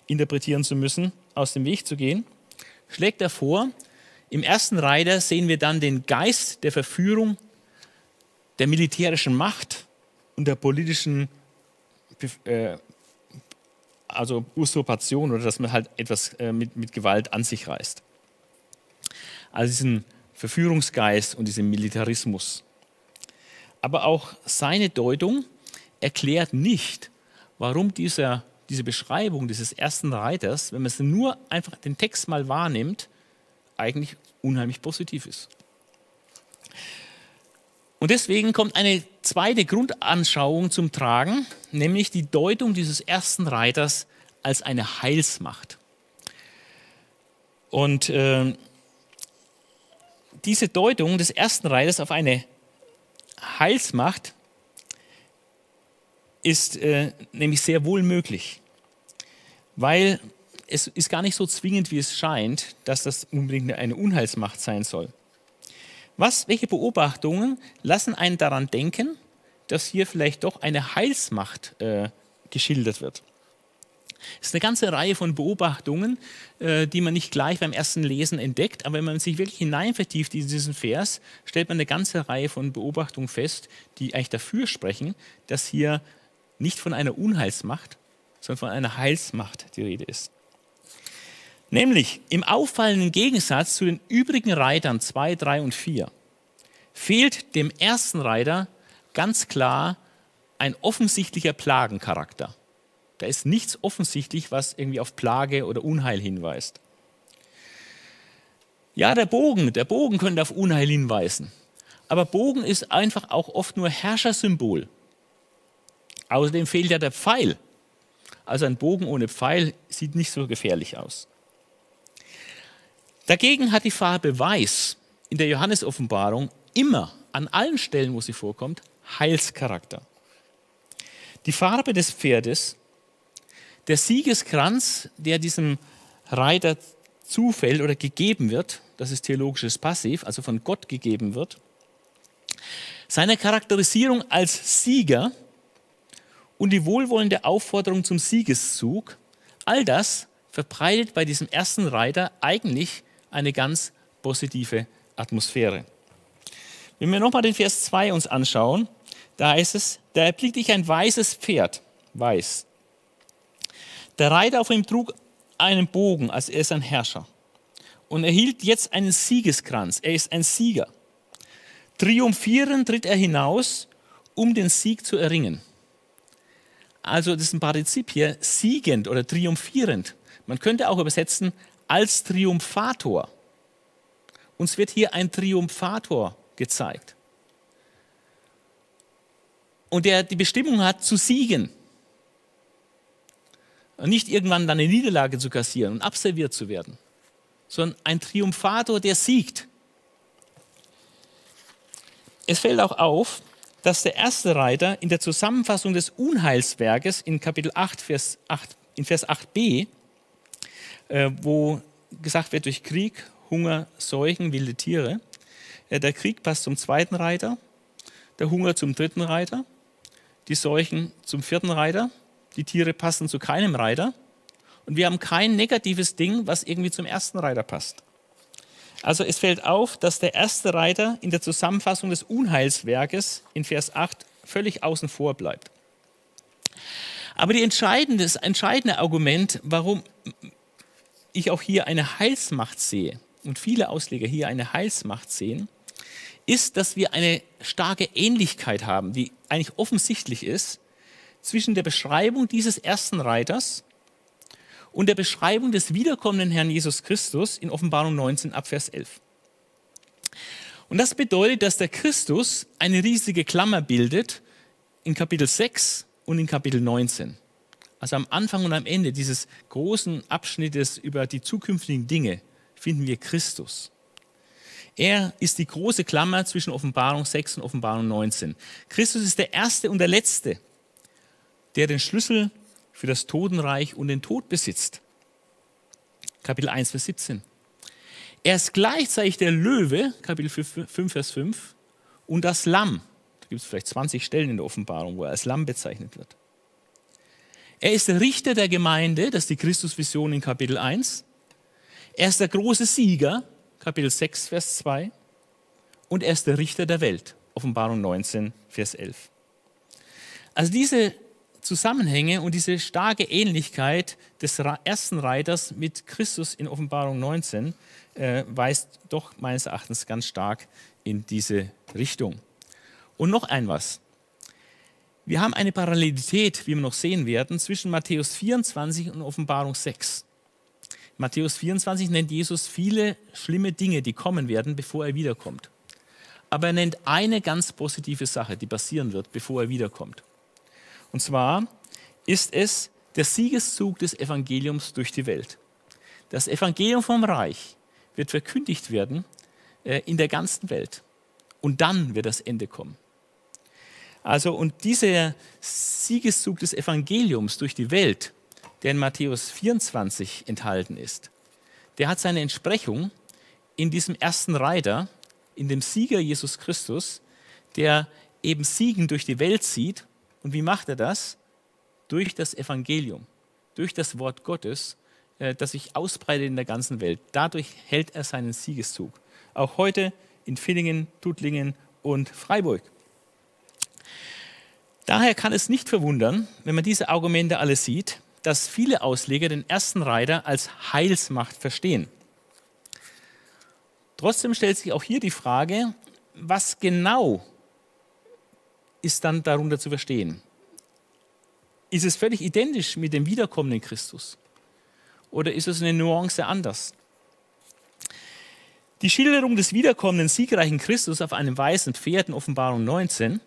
interpretieren zu müssen, aus dem Weg zu gehen, schlägt er vor, im ersten Reiter sehen wir dann den Geist der Verführung, der militärischen Macht und der politischen äh, also Usurpation oder dass man halt etwas äh, mit, mit Gewalt an sich reißt. Also diesen Verführungsgeist und diesen Militarismus. Aber auch seine Deutung erklärt nicht, warum dieser, diese Beschreibung dieses ersten Reiters, wenn man es nur einfach den Text mal wahrnimmt, eigentlich unheimlich positiv ist. Und deswegen kommt eine zweite Grundanschauung zum Tragen, nämlich die Deutung dieses ersten Reiters als eine Heilsmacht. Und äh, diese Deutung des ersten Reiters auf eine Heilsmacht ist äh, nämlich sehr wohl möglich, weil es ist gar nicht so zwingend, wie es scheint, dass das unbedingt eine Unheilsmacht sein soll. Was, welche Beobachtungen lassen einen daran denken, dass hier vielleicht doch eine Heilsmacht äh, geschildert wird? Es ist eine ganze Reihe von Beobachtungen, äh, die man nicht gleich beim ersten Lesen entdeckt, aber wenn man sich wirklich hineinvertieft in diesen Vers, stellt man eine ganze Reihe von Beobachtungen fest, die eigentlich dafür sprechen, dass hier nicht von einer Unheilsmacht, sondern von einer Heilsmacht die Rede ist. Nämlich im auffallenden Gegensatz zu den übrigen Reitern 2, 3 und 4 fehlt dem ersten Reiter ganz klar ein offensichtlicher Plagencharakter. Da ist nichts offensichtlich, was irgendwie auf Plage oder Unheil hinweist. Ja, der Bogen, der Bogen könnte auf Unheil hinweisen. Aber Bogen ist einfach auch oft nur Herrschersymbol. Außerdem fehlt ja der Pfeil. Also ein Bogen ohne Pfeil sieht nicht so gefährlich aus. Dagegen hat die Farbe Weiß in der Johannesoffenbarung immer an allen Stellen, wo sie vorkommt, Heilscharakter. Die Farbe des Pferdes, der Siegeskranz, der diesem Reiter zufällt oder gegeben wird, das ist theologisches Passiv, also von Gott gegeben wird, seine Charakterisierung als Sieger und die wohlwollende Aufforderung zum Siegeszug, all das verbreitet bei diesem ersten Reiter eigentlich eine ganz positive Atmosphäre. Wenn wir nochmal den Vers 2 uns anschauen, da heißt es, da erblickt ich ein weißes Pferd, weiß. Der Reiter auf ihm trug einen Bogen, als er ist ein Herrscher. Und erhielt jetzt einen Siegeskranz. Er ist ein Sieger. Triumphierend tritt er hinaus, um den Sieg zu erringen. Also das ist ein Partizip hier, siegend oder triumphierend. Man könnte auch übersetzen als Triumphator. Uns wird hier ein Triumphator gezeigt. Und der die Bestimmung hat, zu siegen. Und nicht irgendwann dann eine Niederlage zu kassieren und abserviert zu werden, sondern ein Triumphator, der siegt. Es fällt auch auf, dass der erste Reiter in der Zusammenfassung des Unheilswerkes in Kapitel 8, Vers 8 in Vers 8b, äh, wo gesagt wird, durch Krieg, Hunger, Seuchen, wilde Tiere, äh, der Krieg passt zum zweiten Reiter, der Hunger zum dritten Reiter, die Seuchen zum vierten Reiter, die Tiere passen zu keinem Reiter und wir haben kein negatives Ding, was irgendwie zum ersten Reiter passt. Also es fällt auf, dass der erste Reiter in der Zusammenfassung des Unheilswerkes in Vers 8 völlig außen vor bleibt. Aber entscheidende, entscheidende Argument, warum ich auch hier eine Heilsmacht sehe und viele Ausleger hier eine Heilsmacht sehen, ist, dass wir eine starke Ähnlichkeit haben, die eigentlich offensichtlich ist, zwischen der Beschreibung dieses ersten Reiters und der Beschreibung des wiederkommenden Herrn Jesus Christus in Offenbarung 19 ab Vers 11. Und das bedeutet, dass der Christus eine riesige Klammer bildet in Kapitel 6 und in Kapitel 19. Also am Anfang und am Ende dieses großen Abschnittes über die zukünftigen Dinge finden wir Christus. Er ist die große Klammer zwischen Offenbarung 6 und Offenbarung 19. Christus ist der Erste und der Letzte, der den Schlüssel für das Totenreich und den Tod besitzt. Kapitel 1, Vers 17. Er ist gleichzeitig der Löwe, Kapitel 5, Vers 5, und das Lamm. Da gibt es vielleicht 20 Stellen in der Offenbarung, wo er als Lamm bezeichnet wird. Er ist der Richter der Gemeinde, das ist die Christusvision in Kapitel 1. Er ist der große Sieger, Kapitel 6, Vers 2. Und er ist der Richter der Welt, Offenbarung 19, Vers 11. Also diese Zusammenhänge und diese starke Ähnlichkeit des ersten Reiters mit Christus in Offenbarung 19 äh, weist doch meines Erachtens ganz stark in diese Richtung. Und noch ein was. Wir haben eine Parallelität, wie wir noch sehen werden, zwischen Matthäus 24 und Offenbarung 6. Matthäus 24 nennt Jesus viele schlimme Dinge, die kommen werden, bevor er wiederkommt. Aber er nennt eine ganz positive Sache, die passieren wird, bevor er wiederkommt. Und zwar ist es der Siegeszug des Evangeliums durch die Welt. Das Evangelium vom Reich wird verkündigt werden äh, in der ganzen Welt. Und dann wird das Ende kommen. Also, und dieser Siegeszug des Evangeliums durch die Welt, der in Matthäus 24 enthalten ist, der hat seine Entsprechung in diesem ersten Reiter, in dem Sieger Jesus Christus, der eben Siegen durch die Welt zieht und wie macht er das? Durch das Evangelium, durch das Wort Gottes, äh, das sich ausbreitet in der ganzen Welt. Dadurch hält er seinen Siegeszug. Auch heute in Villingen, Tuttlingen und Freiburg. Daher kann es nicht verwundern, wenn man diese Argumente alle sieht, dass viele Ausleger den ersten Reiter als Heilsmacht verstehen. Trotzdem stellt sich auch hier die Frage, was genau ist dann darunter zu verstehen? Ist es völlig identisch mit dem wiederkommenden Christus? Oder ist es eine Nuance anders? Die Schilderung des wiederkommenden siegreichen Christus auf einem weißen Pferd in Offenbarung 19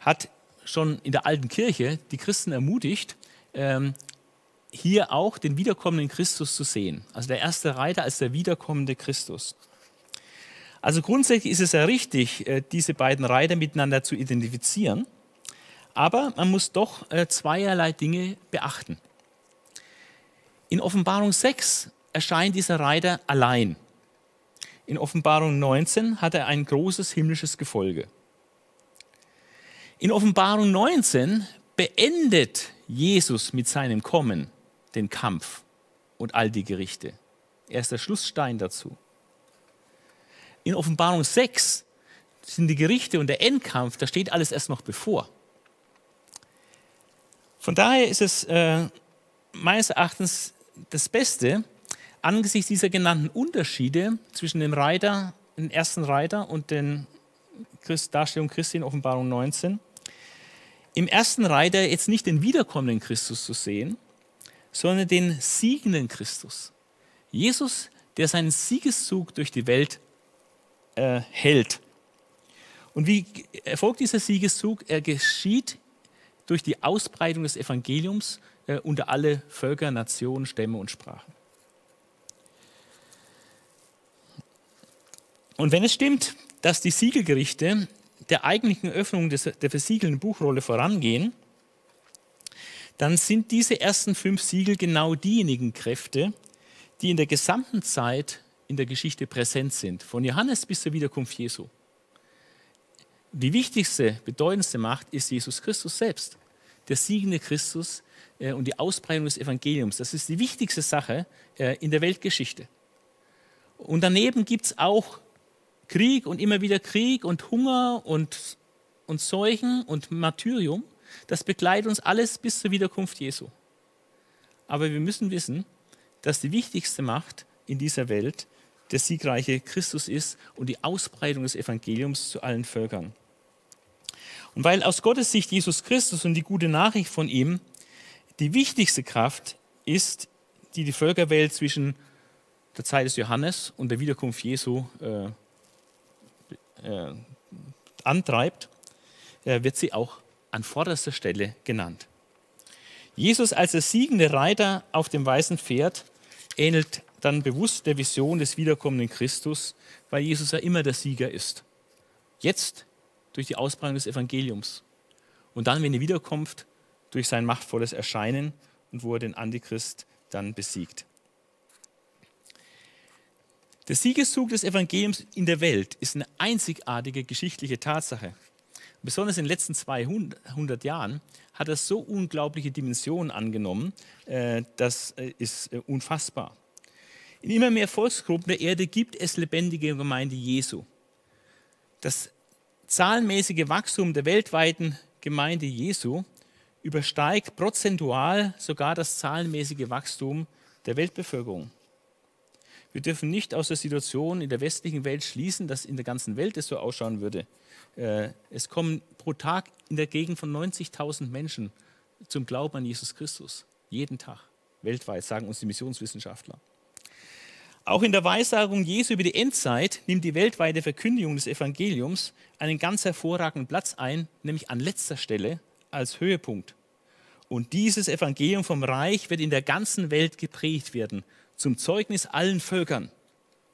hat schon in der alten Kirche die Christen ermutigt, ähm, hier auch den wiederkommenden Christus zu sehen. Also der erste Reiter als der wiederkommende Christus. Also grundsätzlich ist es ja richtig, äh, diese beiden Reiter miteinander zu identifizieren, aber man muss doch äh, zweierlei Dinge beachten. In Offenbarung 6 erscheint dieser Reiter allein. In Offenbarung 19 hat er ein großes himmlisches Gefolge. In Offenbarung 19 beendet Jesus mit seinem Kommen den Kampf und all die Gerichte. Er ist der Schlussstein dazu. In Offenbarung 6 sind die Gerichte und der Endkampf, da steht alles erst noch bevor. Von daher ist es äh, meines Erachtens das Beste, angesichts dieser genannten Unterschiede zwischen dem Reiter, dem ersten Reiter und den Christ, Darstellung Christi in Offenbarung 19, im ersten Reiter jetzt nicht den wiederkommenden Christus zu sehen, sondern den siegenden Christus. Jesus, der seinen Siegeszug durch die Welt äh, hält. Und wie erfolgt dieser Siegeszug? Er geschieht durch die Ausbreitung des Evangeliums äh, unter alle Völker, Nationen, Stämme und Sprachen. Und wenn es stimmt, dass die Siegelgerichte der eigentlichen Öffnung des, der versiegelten Buchrolle vorangehen, dann sind diese ersten fünf Siegel genau diejenigen Kräfte, die in der gesamten Zeit in der Geschichte präsent sind, von Johannes bis zur Wiederkunft Jesu. Die wichtigste, bedeutendste Macht ist Jesus Christus selbst, der siegende Christus äh, und die Ausbreitung des Evangeliums. Das ist die wichtigste Sache äh, in der Weltgeschichte. Und daneben gibt es auch Krieg und immer wieder Krieg und Hunger und, und Seuchen und Martyrium. Das begleitet uns alles bis zur Wiederkunft Jesu. Aber wir müssen wissen, dass die wichtigste Macht in dieser Welt der siegreiche Christus ist und die Ausbreitung des Evangeliums zu allen Völkern. Und weil aus Gottes Sicht Jesus Christus und die gute Nachricht von ihm die wichtigste Kraft ist, die die Völkerwelt zwischen der Zeit des Johannes und der Wiederkunft Jesu äh, äh, antreibt, äh, wird sie auch an vorderster Stelle genannt. Jesus als der siegende Reiter auf dem weißen Pferd ähnelt dann bewusst der Vision des wiederkommenden Christus, weil Jesus ja immer der Sieger ist. Jetzt durch die Ausbreitung des Evangeliums und dann, wenn er wiederkommt, durch sein machtvolles Erscheinen und wo er den Antichrist dann besiegt. Der Siegeszug des Evangeliums in der Welt ist eine einzigartige geschichtliche Tatsache. Besonders in den letzten 200 Jahren hat er so unglaubliche Dimensionen angenommen, äh, das äh, ist äh, unfassbar. In immer mehr Volksgruppen der Erde gibt es lebendige Gemeinde Jesu. Das zahlenmäßige Wachstum der weltweiten Gemeinde Jesu übersteigt prozentual sogar das zahlenmäßige Wachstum der Weltbevölkerung. Wir dürfen nicht aus der Situation in der westlichen Welt schließen, dass in der ganzen Welt es so ausschauen würde. Äh, es kommen pro Tag in der Gegend von 90.000 Menschen zum Glauben an Jesus Christus. Jeden Tag, weltweit, sagen uns die Missionswissenschaftler. Auch in der Weissagung Jesu über die Endzeit nimmt die weltweite Verkündigung des Evangeliums einen ganz hervorragenden Platz ein, nämlich an letzter Stelle als Höhepunkt. Und dieses Evangelium vom Reich wird in der ganzen Welt geprägt werden zum Zeugnis allen Völkern.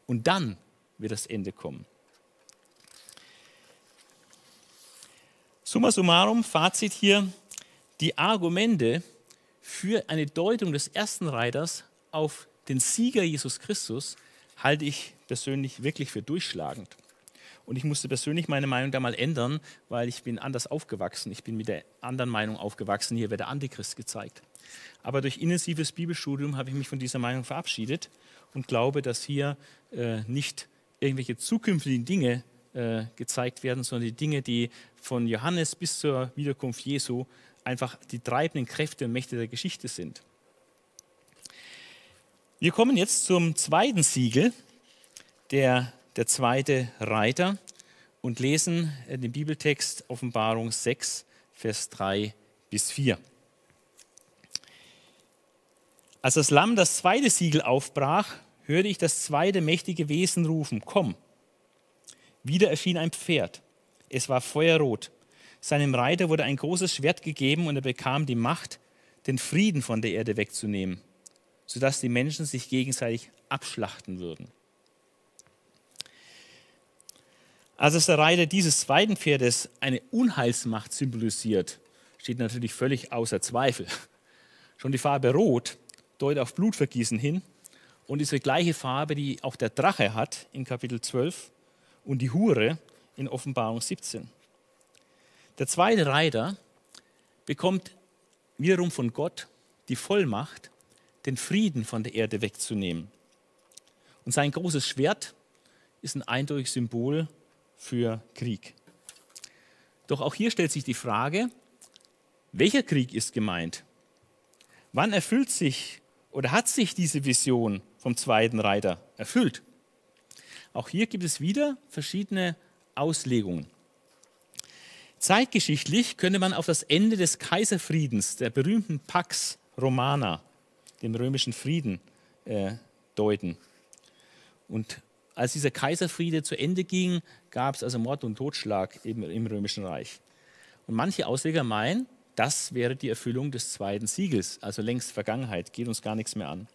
Und dann wird das Ende kommen. Summa summarum, Fazit hier, die Argumente für eine Deutung des ersten Reiters auf den Sieger Jesus Christus halte ich persönlich wirklich für durchschlagend. Und ich musste persönlich meine Meinung da mal ändern, weil ich bin anders aufgewachsen. Ich bin mit der anderen Meinung aufgewachsen. Hier wird der Antichrist gezeigt. Aber durch intensives Bibelstudium habe ich mich von dieser Meinung verabschiedet und glaube, dass hier äh, nicht irgendwelche zukünftigen Dinge äh, gezeigt werden, sondern die Dinge, die von Johannes bis zur Wiederkunft Jesu einfach die treibenden Kräfte und Mächte der Geschichte sind. Wir kommen jetzt zum zweiten Siegel, der, der zweite Reiter, und lesen äh, den Bibeltext Offenbarung 6, Vers 3 bis 4. Als das Lamm das zweite Siegel aufbrach, hörte ich das zweite mächtige Wesen rufen, komm. Wieder erschien ein Pferd. Es war feuerrot. Seinem Reiter wurde ein großes Schwert gegeben und er bekam die Macht, den Frieden von der Erde wegzunehmen, sodass die Menschen sich gegenseitig abschlachten würden. Also dass der Reiter dieses zweiten Pferdes eine Unheilsmacht symbolisiert, steht natürlich völlig außer Zweifel. Schon die Farbe Rot deutet auf Blutvergießen hin und ist die gleiche Farbe, die auch der Drache hat in Kapitel 12 und die Hure in Offenbarung 17. Der zweite Reiter bekommt wiederum von Gott die Vollmacht, den Frieden von der Erde wegzunehmen. Und sein großes Schwert ist ein eindeutiges Symbol für Krieg. Doch auch hier stellt sich die Frage, welcher Krieg ist gemeint? Wann erfüllt sich oder hat sich diese Vision vom zweiten Reiter erfüllt? Auch hier gibt es wieder verschiedene Auslegungen. Zeitgeschichtlich könnte man auf das Ende des Kaiserfriedens, der berühmten Pax Romana, dem römischen Frieden, äh, deuten. Und als dieser Kaiserfriede zu Ende ging, gab es also Mord und Totschlag eben im Römischen Reich. Und manche Ausleger meinen, das wäre die Erfüllung des zweiten Siegels, also längst Vergangenheit, geht uns gar nichts mehr an.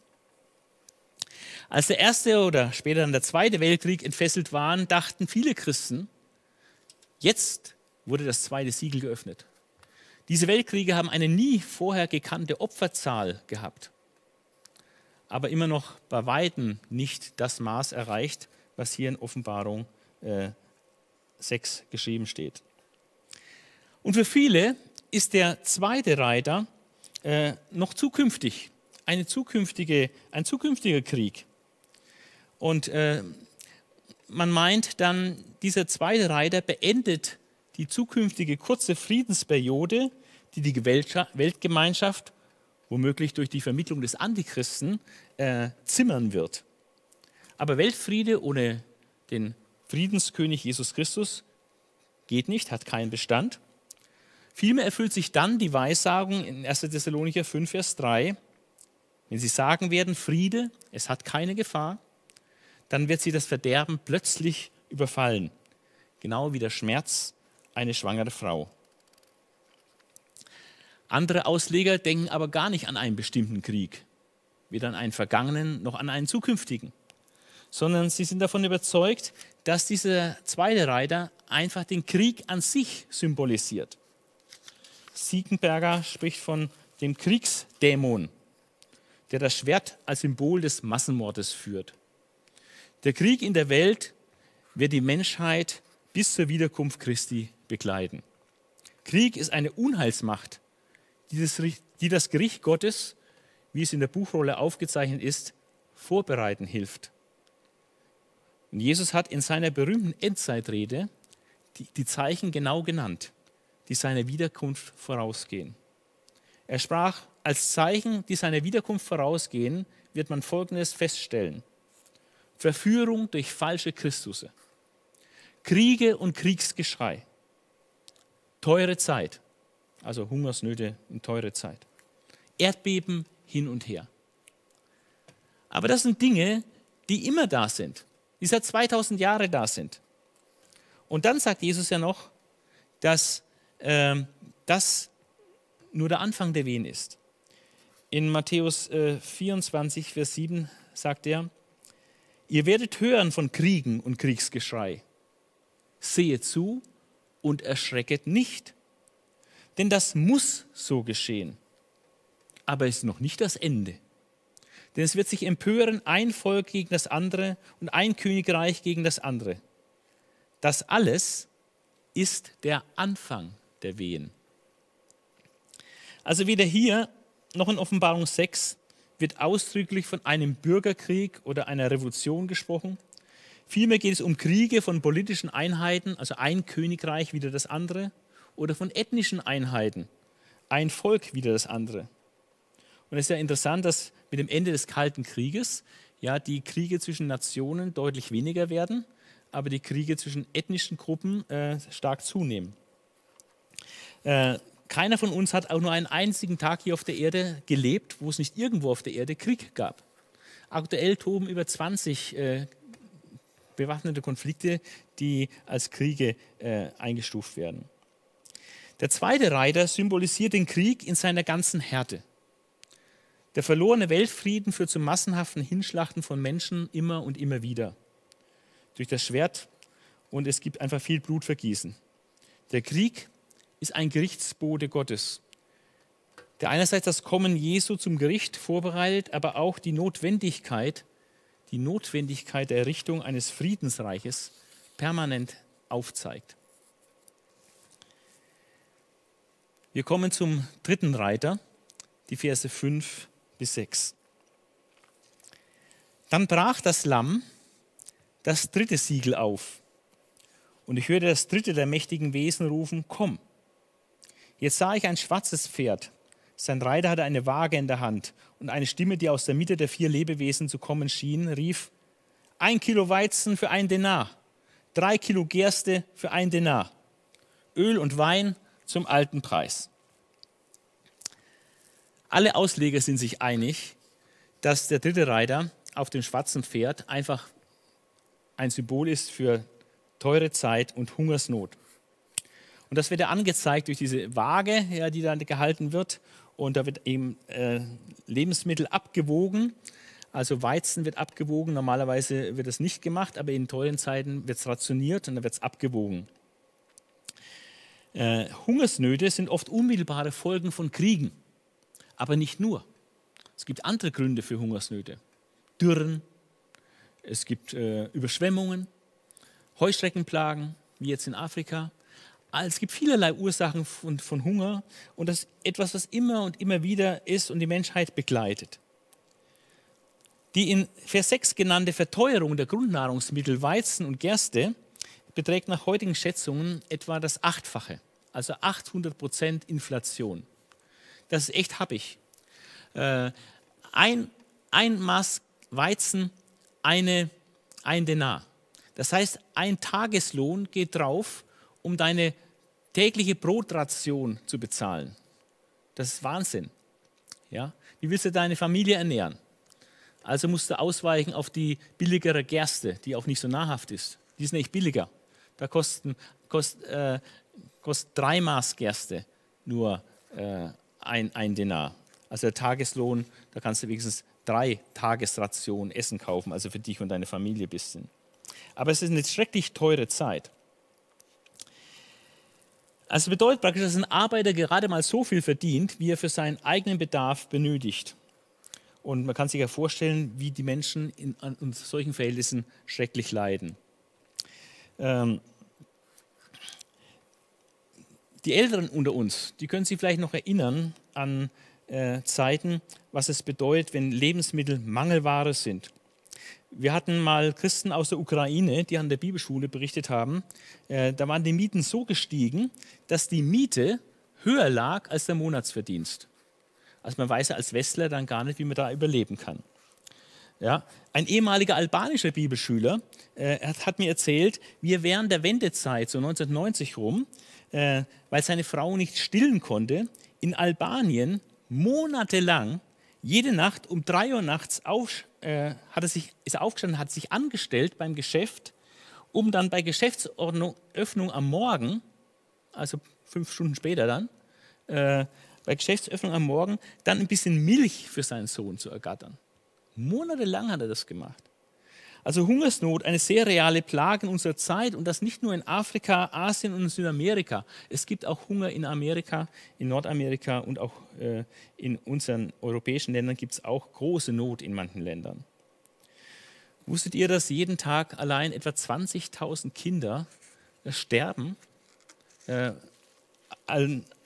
Als der erste oder später dann der zweite Weltkrieg entfesselt waren, dachten viele Christen, jetzt wurde das zweite Siegel geöffnet. Diese Weltkriege haben eine nie vorher gekannte Opferzahl gehabt, aber immer noch bei weitem nicht das Maß erreicht, was hier in Offenbarung äh, 6 geschrieben steht. Und für viele ist der zweite Reiter äh, noch zukünftig, eine zukünftige, ein zukünftiger Krieg. Und äh, man meint dann, dieser zweite Reiter beendet die zukünftige kurze Friedensperiode, die die Weltgemeinschaft womöglich durch die Vermittlung des Antichristen äh, zimmern wird. Aber Weltfriede ohne den Friedenskönig Jesus Christus geht nicht, hat keinen Bestand. Vielmehr erfüllt sich dann die Weissagung in 1. Thessalonicher 5, Vers 3, wenn sie sagen werden, Friede, es hat keine Gefahr, dann wird sie das Verderben plötzlich überfallen, genau wie der Schmerz eine schwangere Frau. Andere Ausleger denken aber gar nicht an einen bestimmten Krieg, weder an einen vergangenen noch an einen zukünftigen sondern sie sind davon überzeugt, dass dieser zweite Reiter einfach den Krieg an sich symbolisiert. Siegenberger spricht von dem Kriegsdämon, der das Schwert als Symbol des Massenmordes führt. Der Krieg in der Welt wird die Menschheit bis zur Wiederkunft Christi begleiten. Krieg ist eine Unheilsmacht, die das, Gericht Gottes, wie es in der Buchrolle aufgezeichnet ist, vorbereiten hilft. Und Jesus hat in seiner berühmten Endzeitrede die, die Zeichen genau genannt, die seiner Wiederkunft vorausgehen. Er sprach, als Zeichen, die seiner Wiederkunft vorausgehen, wird man Folgendes feststellen. Verführung durch falsche Christusse, Kriege und Kriegsgeschrei, teure Zeit, also Hungersnöte und teure Zeit, Erdbeben hin und her. Aber das sind Dinge, die immer da sind die seit 2000 Jahren da sind. Und dann sagt Jesus ja noch, dass äh, das nur der Anfang der Wehen ist. In Matthäus äh, 24, Vers 7 sagt er, ihr werdet hören von Kriegen und Kriegsgeschrei. Sehet zu und erschrecket nicht, denn das muss so geschehen. Aber es ist noch nicht das Ende. Denn es wird sich empören ein Volk gegen das andere und ein Königreich gegen das andere. Das alles ist der Anfang der Wehen. Also weder hier noch in Offenbarung 6 wird ausdrücklich von einem Bürgerkrieg oder einer Revolution gesprochen. Vielmehr geht es um Kriege von politischen Einheiten, also ein Königreich wieder das andere, oder von ethnischen Einheiten, ein Volk wieder das andere. Und es ist ja interessant, dass mit dem Ende des Kalten Krieges ja die Kriege zwischen Nationen deutlich weniger werden, aber die Kriege zwischen ethnischen Gruppen äh, stark zunehmen. Äh, keiner von uns hat auch nur einen einzigen Tag hier auf der Erde gelebt, wo es nicht irgendwo auf der Erde Krieg gab. Aktuell toben über 20 äh, bewaffnete Konflikte, die als Kriege äh, eingestuft werden. Der zweite Reiter symbolisiert den Krieg in seiner ganzen Härte. Der verlorene Weltfrieden führt zum massenhaften Hinschlachten von Menschen immer und immer wieder. Durch das Schwert und es gibt einfach viel Blutvergießen. Der Krieg ist ein Gerichtsbote Gottes, der einerseits das Kommen Jesu zum Gericht vorbereitet, aber auch die Notwendigkeit, die Notwendigkeit der Errichtung eines Friedensreiches permanent aufzeigt. Wir kommen zum dritten Reiter, die Verse 5 bis 6. Dann brach das Lamm das dritte Siegel auf. Und ich hörte das dritte der mächtigen Wesen rufen, komm. Jetzt sah ich ein schwarzes Pferd. Sein Reiter hatte eine Waage in der Hand und eine Stimme, die aus der Mitte der vier Lebewesen zu kommen schien, rief, ein Kilo Weizen für ein Denar, drei Kilo Gerste für ein Denar, Öl und Wein zum alten Preis. Alle Ausleger sind sich einig, dass der dritte Reiter auf dem schwarzen Pferd einfach ein Symbol ist für teure Zeit und Hungersnot. Und das wird ja angezeigt durch diese Waage, ja, die dann gehalten wird. Und da wird eben äh, Lebensmittel abgewogen. Also Weizen wird abgewogen. Normalerweise wird das nicht gemacht, aber in teuren Zeiten wird es rationiert und dann wird es abgewogen. Äh, Hungersnöte sind oft unmittelbare Folgen von Kriegen. Aber nicht nur. Es gibt andere Gründe für Hungersnöte. Dürren, es gibt äh, Überschwemmungen, Heuschreckenplagen, wie jetzt in Afrika. Also es gibt vielerlei Ursachen von, von Hunger und das ist etwas, was immer und immer wieder ist und die Menschheit begleitet. Die in Vers 6 genannte Verteuerung der Grundnahrungsmittel Weizen und Gerste beträgt nach heutigen Schätzungen etwa das Achtfache, also 800 Prozent Inflation. Das ist echt happig. Äh, ein, ein Maß Weizen, eine, ein Denar. Das heißt, ein Tageslohn geht drauf, um deine tägliche Brotration zu bezahlen. Das ist Wahnsinn. Ja? Wie willst du deine Familie ernähren? Also musst du ausweichen auf die billigere Gerste, die auch nicht so nahrhaft ist. Die ist nicht billiger. Da kosten, kost, äh, kostet drei Maß Gerste nur äh, ein, ein Denar. Also der Tageslohn, da kannst du wenigstens drei Tagesrationen Essen kaufen, also für dich und deine Familie ein bisschen. Aber es ist eine schrecklich teure Zeit. Also bedeutet praktisch, dass ein Arbeiter gerade mal so viel verdient, wie er für seinen eigenen Bedarf benötigt. Und man kann sich ja vorstellen, wie die Menschen in, in solchen Verhältnissen schrecklich leiden. Ähm, die Älteren unter uns, die können sich vielleicht noch erinnern an äh, Zeiten, was es bedeutet, wenn Lebensmittel Mangelware sind. Wir hatten mal Christen aus der Ukraine, die an der Bibelschule berichtet haben, äh, da waren die Mieten so gestiegen, dass die Miete höher lag als der Monatsverdienst. Also man weiß ja als Westler dann gar nicht, wie man da überleben kann. Ja, ein ehemaliger albanischer Bibelschüler äh, hat, hat, mir erzählt, wie er während der Wendezeit, so 1990 rum, äh, weil seine Frau nicht stillen konnte, in Albanien monatelang jede Nacht um drei Uhr nachts auf, äh, hat er sich, ist er aufgestanden, hat sich angestellt beim Geschäft, um dann bei Geschäftsöffnung am Morgen, also fünf Stunden später dann, äh, bei Geschäftsöffnung am Morgen, dann ein bisschen Milch für seinen Sohn zu ergattern. Monatelang hat er das gemacht. Also Hungersnot, eine sehr reale Plage in unserer Zeit und das nicht nur in Afrika, Asien und Südamerika. Es gibt auch Hunger in Amerika, in Nordamerika und auch äh, in unseren europäischen Ländern gibt es auch große Not in manchen Ländern. Wusstet ihr, dass jeden Tag allein etwa 20.000 Kinder äh, sterben äh,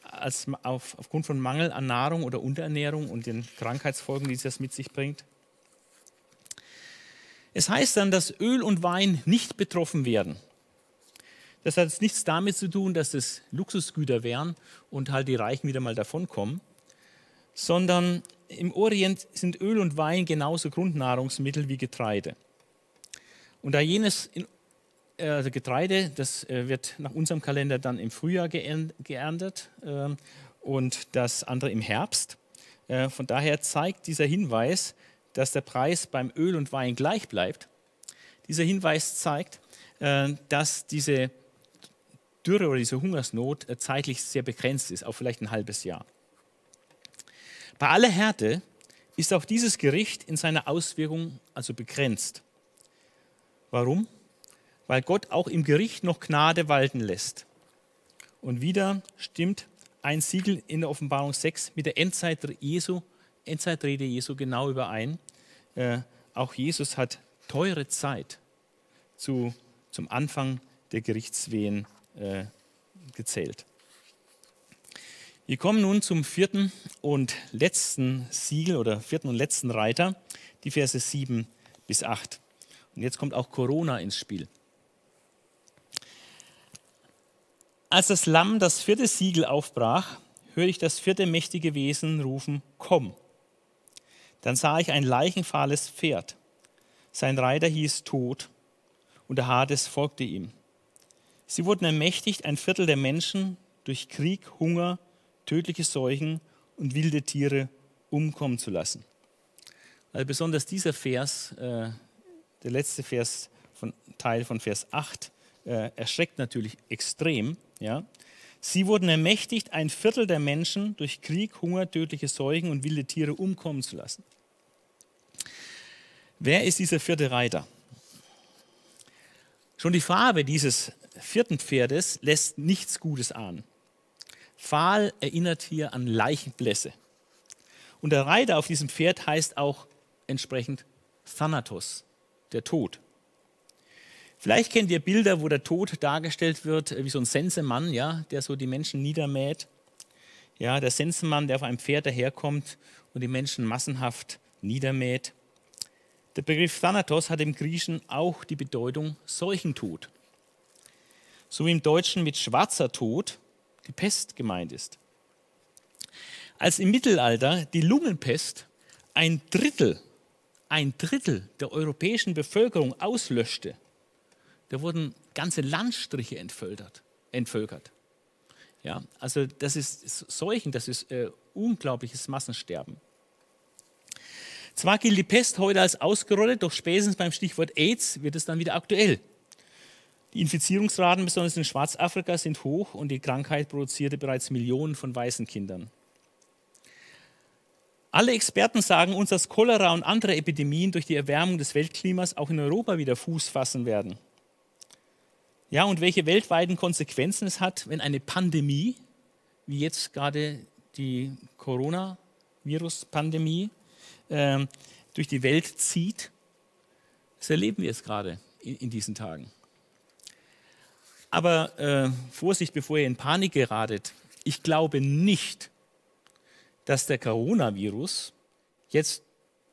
als, auf, aufgrund von Mangel an Nahrung oder Unterernährung und den Krankheitsfolgen, die das mit sich bringt? Es heißt dann, dass Öl und Wein nicht betroffen werden. Das hat jetzt nichts damit zu tun, dass es Luxusgüter wären und halt die Reichen wieder mal davonkommen, sondern im Orient sind Öl und Wein genauso Grundnahrungsmittel wie Getreide. Und da jenes äh, also Getreide, das äh, wird nach unserem Kalender dann im Frühjahr geerntet ähm, und das andere im Herbst. Äh, von daher zeigt dieser Hinweis, dass der Preis beim Öl und Wein gleich bleibt. Dieser Hinweis zeigt, äh, dass diese Dürre oder diese Hungersnot äh, zeitlich sehr begrenzt ist, auch vielleicht ein halbes Jahr. Bei aller Härte ist auch dieses Gericht in seiner Auswirkung also begrenzt. Warum? Weil Gott auch im Gericht noch Gnade walten lässt. Und wieder stimmt ein Siegel in der Offenbarung 6 mit der Endzeit Jesu, Endzeitrede Jesu genau überein. Äh, auch Jesus hat teure Zeit zu, zum Anfang der Gerichtswehen äh, gezählt. Wir kommen nun zum vierten und letzten Siegel oder vierten und letzten Reiter, die Verse 7 bis 8. Und jetzt kommt auch Corona ins Spiel. Als das Lamm das vierte Siegel aufbrach, hörte ich das vierte mächtige Wesen rufen, komm. Dann sah ich ein leichenfahles Pferd. Sein Reiter hieß Tod und der Hades folgte ihm. Sie wurden ermächtigt, ein Viertel der Menschen durch Krieg, Hunger, tödliche Seuchen und wilde Tiere umkommen zu lassen. Also besonders dieser Vers, äh, der letzte Vers von, Teil von Vers 8, äh, erschreckt natürlich extrem. Ja? Sie wurden ermächtigt, ein Viertel der Menschen durch Krieg, Hunger, tödliche Seuchen und wilde Tiere umkommen zu lassen. Wer ist dieser vierte Reiter? Schon die Farbe dieses vierten Pferdes lässt nichts Gutes ahnen. Pfahl erinnert hier an Leichenblässe. Und der Reiter auf diesem Pferd heißt auch entsprechend Thanatos, der Tod. Vielleicht kennt ihr Bilder, wo der Tod dargestellt wird, wie so ein Sensemann, ja, der so die Menschen niedermäht. Ja, der Sensenmann, der auf einem Pferd daherkommt und die Menschen massenhaft niedermäht. Der Begriff Thanatos hat im Griechen auch die Bedeutung Seuchentod. So wie im Deutschen mit schwarzer Tod die Pest gemeint ist. Als im Mittelalter die Lungenpest ein Drittel, ein Drittel der europäischen Bevölkerung auslöschte, da wurden ganze Landstriche entvölkert. entvölkert. Ja, also das ist Seuchen, das ist äh, unglaubliches Massensterben. Zwar gilt die Pest heute als ausgerollt, doch spätestens beim Stichwort AIDS wird es dann wieder aktuell. Die Infizierungsraten, besonders in Schwarzafrika, sind hoch und die Krankheit produzierte bereits Millionen von weißen Kindern. Alle Experten sagen uns, dass Cholera und andere Epidemien durch die Erwärmung des Weltklimas auch in Europa wieder Fuß fassen werden. Ja, und welche weltweiten Konsequenzen es hat, wenn eine Pandemie, wie jetzt gerade die Coronavirus-Pandemie, äh, durch die Welt zieht, das erleben wir jetzt gerade in, in diesen Tagen. Aber äh, Vorsicht, bevor ihr in Panik geratet. Ich glaube nicht, dass der Coronavirus jetzt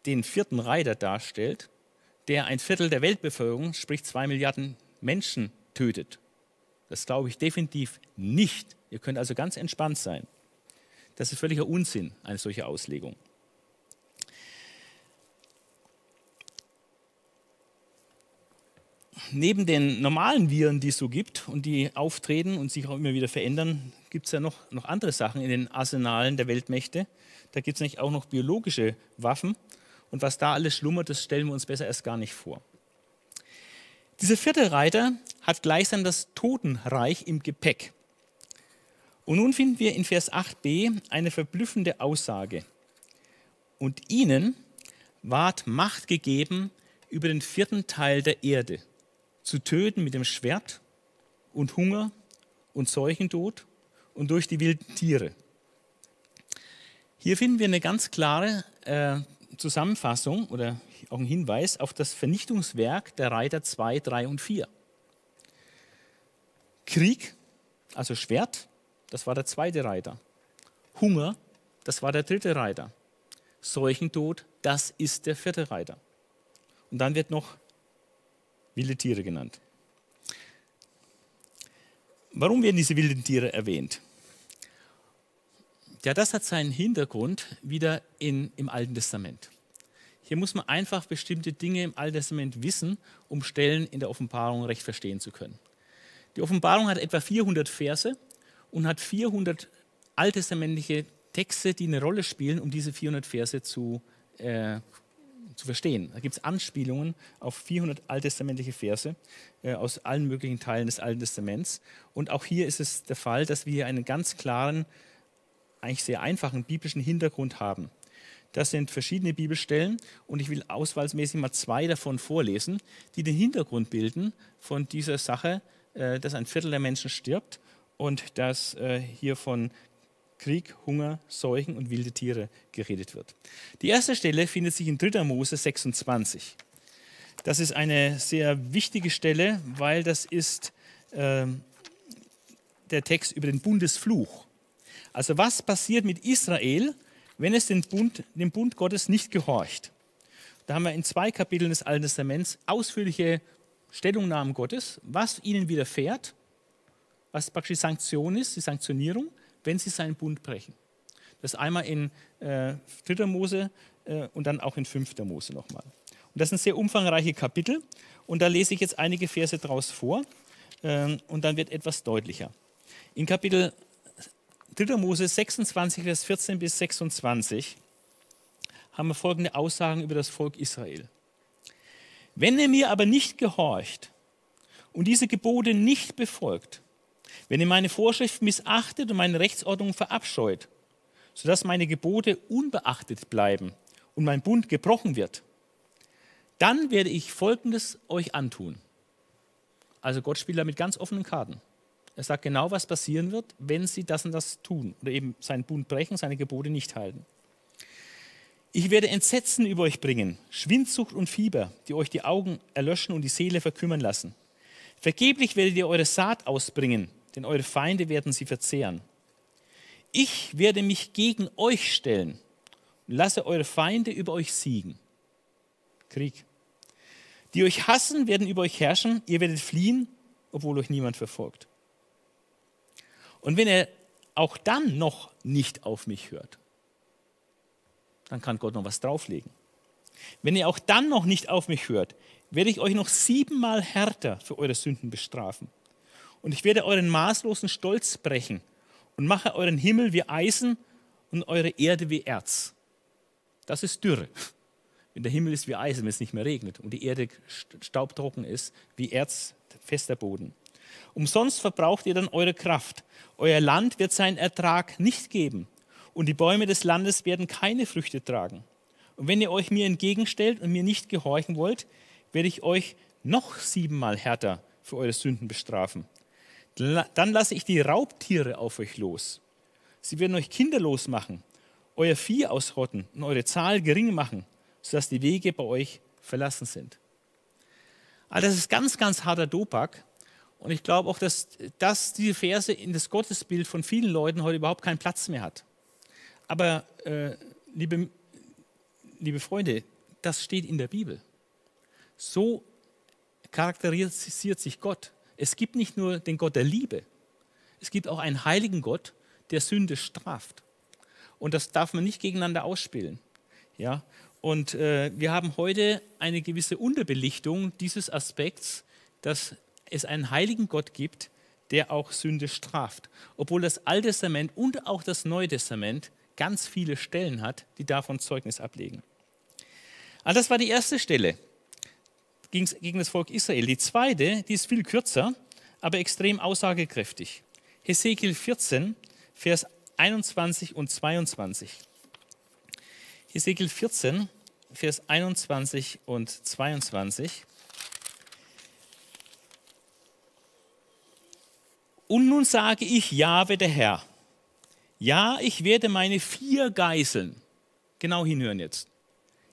den vierten Reiter darstellt, der ein Viertel der Weltbevölkerung, sprich zwei Milliarden Menschen, tötet. Das glaube ich definitiv nicht. Ihr könnt also ganz entspannt sein. Das ist völliger Unsinn, eine solche Auslegung. neben den normalen Viren, die es so gibt und die auftreten und sich auch immer wieder verändern, gibt es ja noch, noch andere Sachen in den Arsenalen der Weltmächte. Da gibt es nämlich auch noch biologische Waffen. Und was da alles schlummert, das stellen wir uns besser erst gar nicht vor. Dieser vierte Reiter hat gleichsam das Totenreich im Gepäck. Und nun finden wir in Vers 8b eine verblüffende Aussage. Und ihnen ward Macht gegeben über den vierten Teil der Erde zu töten mit dem Schwert und Hunger und Seuchentod und durch die wilden Tiere. Hier finden wir eine ganz klare äh, Zusammenfassung oder auch einen Hinweis auf das Vernichtungswerk der Reiter 2, 3 und 4. Krieg, also Schwert, das war der zweite Reiter. Hunger, das war der dritte Reiter. Seuchentod, das ist der vierte Reiter. Und dann wird noch wilde Tiere genannt. Warum werden diese wilden Tiere erwähnt? Ja, das hat seinen Hintergrund wieder in, im Alten Testament. Hier muss man einfach bestimmte Dinge im Alten Testament wissen, um Stellen in der Offenbarung recht verstehen zu können. Die Offenbarung hat etwa 400 Verse und hat 400 alttestamentliche Texte, die eine Rolle spielen, um diese 400 Verse zu, äh, zu verstehen. Da gibt es Anspielungen auf 400 alttestamentliche Verse äh, aus allen möglichen Teilen des Alten Testaments. Und auch hier ist es der Fall, dass wir hier einen ganz klaren, eigentlich sehr einfachen biblischen Hintergrund haben. Das sind verschiedene Bibelstellen und ich will auswahlsmäßig mal zwei davon vorlesen, die den Hintergrund bilden von dieser Sache, dass ein Viertel der Menschen stirbt und dass äh, hier von Krieg, Hunger, Seuchen und wilde Tiere geredet wird. Die erste Stelle findet sich in 3. Mose 26. Das ist eine sehr wichtige Stelle, weil das ist äh, der Text über den Bundesfluch. Also was passiert mit Israel, wenn es den Bund, dem Bund Gottes nicht gehorcht? Da haben wir in zwei Kapiteln des Alten Testaments ausführliche Stellungnahmen Gottes, was ihnen widerfährt, was praktisch die Sanktion ist, die Sanktionierung wenn sie seinen Bund brechen. Das einmal in äh, 3. Mose äh, und dann auch in 5. Mose nochmal. Und das sind sehr umfangreiche Kapitel und da lese ich jetzt einige Verse draus vor äh, und dann wird etwas deutlicher. In Kapitel 3. Mose 26, Vers 14 bis 26 haben wir folgende Aussagen über das Volk Israel. Wenn ihr mir aber nicht gehorcht und diese Gebote nicht befolgt, wenn ihr meine Vorschrift missachtet und meine Rechtsordnung verabscheut, sodass meine Gebote unbeachtet bleiben und mein Bund gebrochen wird, dann werde ich Folgendes euch antun. Also Gott spielt da mit ganz offenen Karten. Er sagt genau, was passieren wird, wenn sie das und das tun oder eben seinen Bund brechen, seine Gebote nicht halten. Ich werde Entsetzen über euch bringen, Schwindsucht und Fieber, die euch die Augen erlöschen und die Seele verkümmern lassen. Vergeblich werdet ihr eure Saat ausbringen, denn eure Feinde werden sie verzehren. Ich werde mich gegen euch stellen und lasse eure Feinde über euch siegen. Krieg. Die euch hassen, werden über euch herrschen, ihr werdet fliehen, obwohl euch niemand verfolgt. Und wenn er auch dann noch nicht auf mich hört, dann kann Gott noch was drauflegen. Wenn ihr auch dann noch nicht auf mich hört, werde ich euch noch siebenmal härter für eure Sünden bestrafen. Und ich werde euren maßlosen Stolz brechen und mache euren Himmel wie Eisen und eure Erde wie Erz. Das ist Dürre. Wenn der Himmel ist wie Eisen, wenn es nicht mehr regnet und die Erde staubtrocken ist, wie Erz, fester Boden. Umsonst verbraucht ihr dann eure Kraft. Euer Land wird seinen Ertrag nicht geben und die Bäume des Landes werden keine Früchte tragen. Und wenn ihr euch mir entgegenstellt und mir nicht gehorchen wollt, werde ich euch noch siebenmal härter für eure Sünden bestrafen. Dann lasse ich die Raubtiere auf euch los. Sie werden euch kinderlos machen, euer Vieh ausrotten und eure Zahl gering machen, sodass die Wege bei euch verlassen sind. Also das ist ganz, ganz harter Dopak. Und ich glaube auch, dass, dass diese Verse in das Gottesbild von vielen Leuten heute überhaupt keinen Platz mehr hat. Aber äh, liebe, liebe Freunde, das steht in der Bibel. So charakterisiert sich Gott. Es gibt nicht nur den Gott der Liebe, es gibt auch einen heiligen Gott, der Sünde straft. Und das darf man nicht gegeneinander ausspielen. Ja? Und äh, wir haben heute eine gewisse Unterbelichtung dieses Aspekts, dass es einen heiligen Gott gibt, der auch Sünde straft. Obwohl das Alte Testament und auch das Neue Testament ganz viele Stellen hat, die davon Zeugnis ablegen. Also das war die erste Stelle gegen das Volk Israel. Die zweite, die ist viel kürzer, aber extrem aussagekräftig. Hesekiel 14, Vers 21 und 22. Hesekiel 14, Vers 21 und 22. Und nun sage ich, Jahwe der Herr, ja, ich werde meine vier Geiseln, genau hinhören jetzt,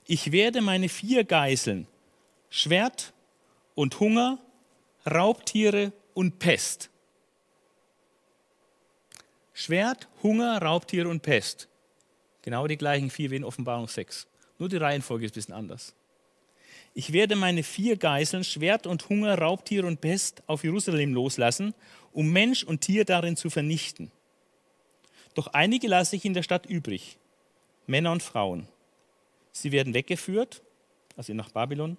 ich werde meine vier Geiseln Schwert und Hunger, Raubtiere und Pest. Schwert, Hunger, Raubtiere und Pest. Genau die gleichen vier wie in Offenbarung 6. Nur die Reihenfolge ist ein bisschen anders. Ich werde meine vier Geiseln, Schwert und Hunger, Raubtiere und Pest, auf Jerusalem loslassen, um Mensch und Tier darin zu vernichten. Doch einige lasse ich in der Stadt übrig, Männer und Frauen. Sie werden weggeführt, also nach Babylon,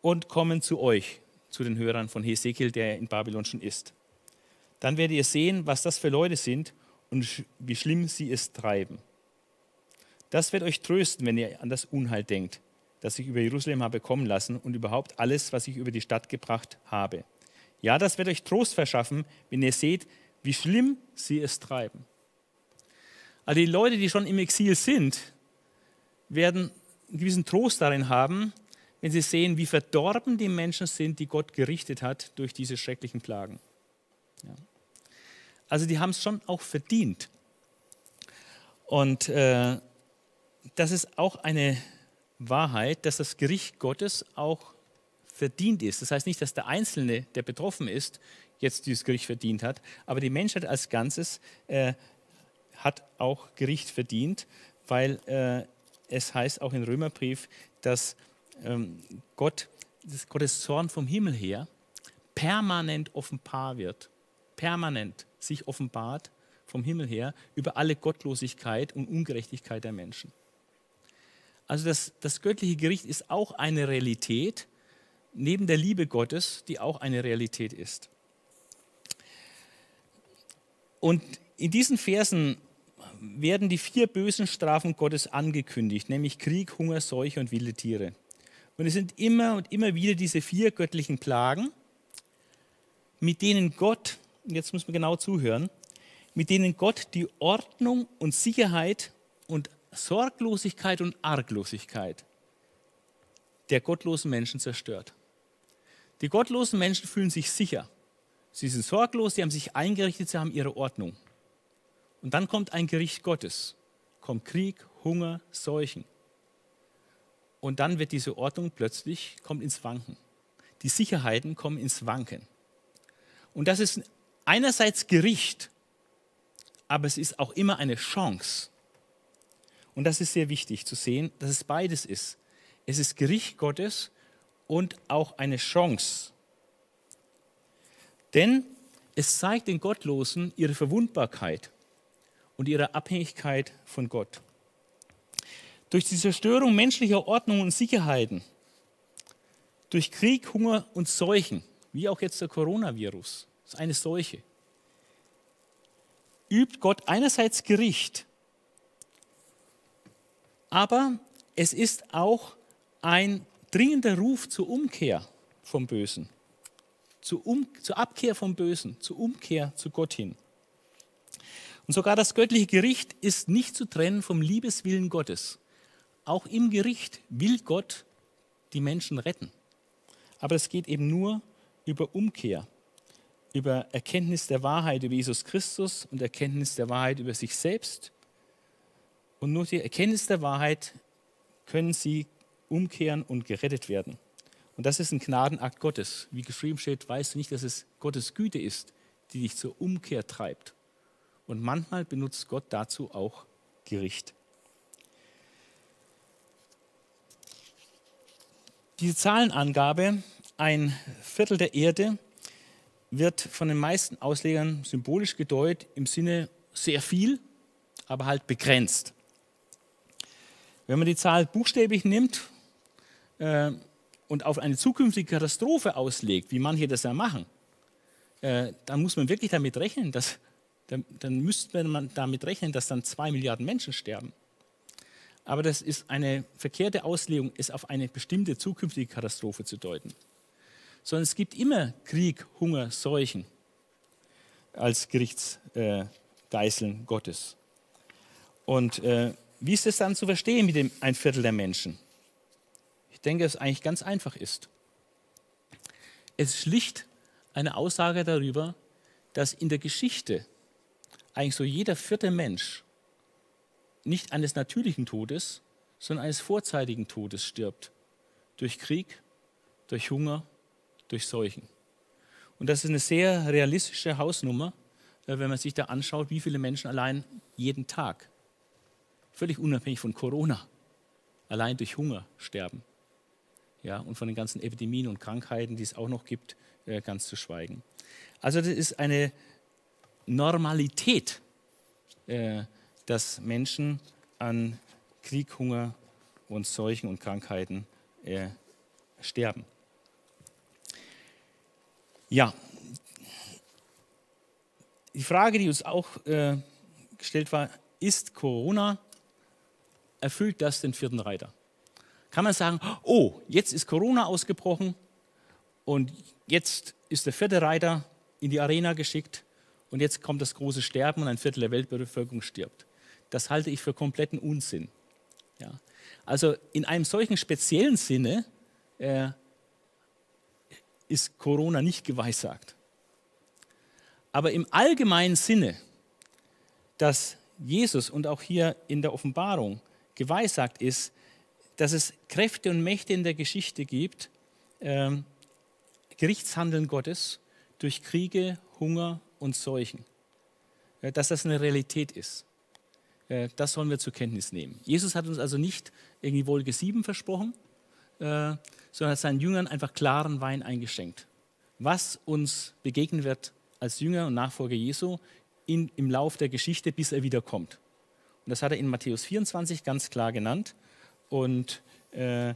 und kommen zu euch, zu den Hörern von Hesekiel, der in Babylon schon ist. Dann werdet ihr sehen, was das für Leute sind und wie schlimm sie es treiben. Das wird euch trösten, wenn ihr an das Unheil denkt, das ich über Jerusalem habe kommen lassen und überhaupt alles, was ich über die Stadt gebracht habe. Ja, das wird euch Trost verschaffen, wenn ihr seht, wie schlimm sie es treiben. Also die Leute, die schon im Exil sind, werden einen gewissen Trost darin haben, wenn sie sehen, wie verdorben die Menschen sind, die Gott gerichtet hat durch diese schrecklichen Plagen. Ja. Also die haben es schon auch verdient. Und äh, das ist auch eine Wahrheit, dass das Gericht Gottes auch verdient ist. Das heißt nicht, dass der Einzelne, der betroffen ist, jetzt dieses Gericht verdient hat, aber die Menschheit als Ganzes äh, hat auch Gericht verdient, weil äh, es heißt auch im Römerbrief, dass ähm, Gott, dass Gottes Zorn vom Himmel her permanent offenbar wird, permanent sich offenbart vom Himmel her über alle Gottlosigkeit und Ungerechtigkeit der Menschen. Also das, das göttliche Gericht ist auch eine Realität, neben der Liebe Gottes, die auch eine Realität ist. Und in diesen Versen werden die vier bösen Strafen Gottes angekündigt, nämlich Krieg, Hunger, Seuche und wilde Tiere. Und es sind immer und immer wieder diese vier göttlichen Plagen, mit denen Gott, jetzt muss man genau zuhören, mit denen Gott die Ordnung und Sicherheit und Sorglosigkeit und Arglosigkeit der gottlosen Menschen zerstört. Die gottlosen Menschen fühlen sich sicher. Sie sind sorglos, sie haben sich eingerichtet, sie haben ihre Ordnung. Und dann kommt ein Gericht Gottes, kommt Krieg, Hunger, Seuchen. Und dann wird diese Ordnung plötzlich, kommt ins Wanken. Die Sicherheiten kommen ins Wanken. Und das ist einerseits Gericht, aber es ist auch immer eine Chance. Und das ist sehr wichtig zu sehen, dass es beides ist. Es ist Gericht Gottes und auch eine Chance. Denn es zeigt den Gottlosen ihre Verwundbarkeit und ihre Abhängigkeit von Gott. Durch die Zerstörung menschlicher Ordnung und Sicherheiten, durch Krieg, Hunger und Seuchen, wie auch jetzt der Coronavirus, ist eine Seuche, übt Gott einerseits Gericht, aber es ist auch ein dringender Ruf zur Umkehr vom Bösen, zur, um, zur Abkehr vom Bösen, zur Umkehr zu Gott hin. Und sogar das göttliche Gericht ist nicht zu trennen vom Liebeswillen Gottes. Auch im Gericht will Gott die Menschen retten. Aber es geht eben nur über Umkehr, über Erkenntnis der Wahrheit über Jesus Christus und Erkenntnis der Wahrheit über sich selbst. Und nur die Erkenntnis der Wahrheit können sie umkehren und gerettet werden. Und das ist ein Gnadenakt Gottes. Wie geschrieben steht, weißt du nicht, dass es Gottes Güte ist, die dich zur Umkehr treibt. Und manchmal benutzt Gott dazu auch Gericht. Diese Zahlenangabe, ein Viertel der Erde, wird von den meisten Auslegern symbolisch gedeutet im Sinne sehr viel, aber halt begrenzt. Wenn man die Zahl buchstäblich nimmt äh, und auf eine zukünftige Katastrophe auslegt, wie manche das ja machen, äh, dann muss man wirklich damit rechnen, dass dann, dann müsste man damit rechnen, dass dann zwei Milliarden Menschen sterben. Aber das ist eine verkehrte Auslegung, es auf eine bestimmte zukünftige Katastrophe zu deuten. Sondern es gibt immer Krieg, Hunger, Seuchen als Gerichtsgeißeln äh, Gottes. Und äh, wie ist es dann zu verstehen mit dem ein Viertel der Menschen? Ich denke, dass es eigentlich ganz einfach ist. Es ist schlicht eine Aussage darüber, dass in der Geschichte eigentlich so jeder vierte Mensch nicht eines natürlichen Todes, sondern eines vorzeitigen Todes stirbt. Durch Krieg, durch Hunger, durch Seuchen. Und das ist eine sehr realistische Hausnummer, äh, wenn man sich da anschaut, wie viele Menschen allein jeden Tag, völlig unabhängig von Corona, allein durch Hunger sterben. Ja, und von den ganzen Epidemien und Krankheiten, die es auch noch gibt, äh, ganz zu schweigen. Also das ist eine Normalität, äh, dass Menschen an Krieg, Hunger und Seuchen und Krankheiten äh, sterben. Ja, die Frage, die uns auch äh, gestellt war, ist Corona, erfüllt das den vierten Reiter? kann man sagen, oh, jetzt ist Corona ausgebrochen und jetzt ist der vierte Reiter in die Arena geschickt und jetzt kommt das große Sterben und ein Viertel der Weltbevölkerung stirbt. Das halte ich für kompletten Unsinn. Ja. Also in einem solchen speziellen Sinne äh, ist Corona nicht geweissagt. Aber im allgemeinen Sinne, dass Jesus und auch hier in der Offenbarung geweissagt ist, dass es Kräfte und Mächte in der Geschichte gibt, ähm, Gerichtshandeln Gottes durch Kriege, Hunger und Seuchen. Äh, dass das eine Realität ist. Äh, das sollen wir zur Kenntnis nehmen. Jesus hat uns also nicht irgendwie Wolke 7 versprochen, äh, sondern hat seinen Jüngern einfach klaren Wein eingeschenkt. Was uns begegnen wird als Jünger und Nachfolger Jesu in, im Lauf der Geschichte, bis er wiederkommt. Und das hat er in Matthäus 24 ganz klar genannt. Und, äh,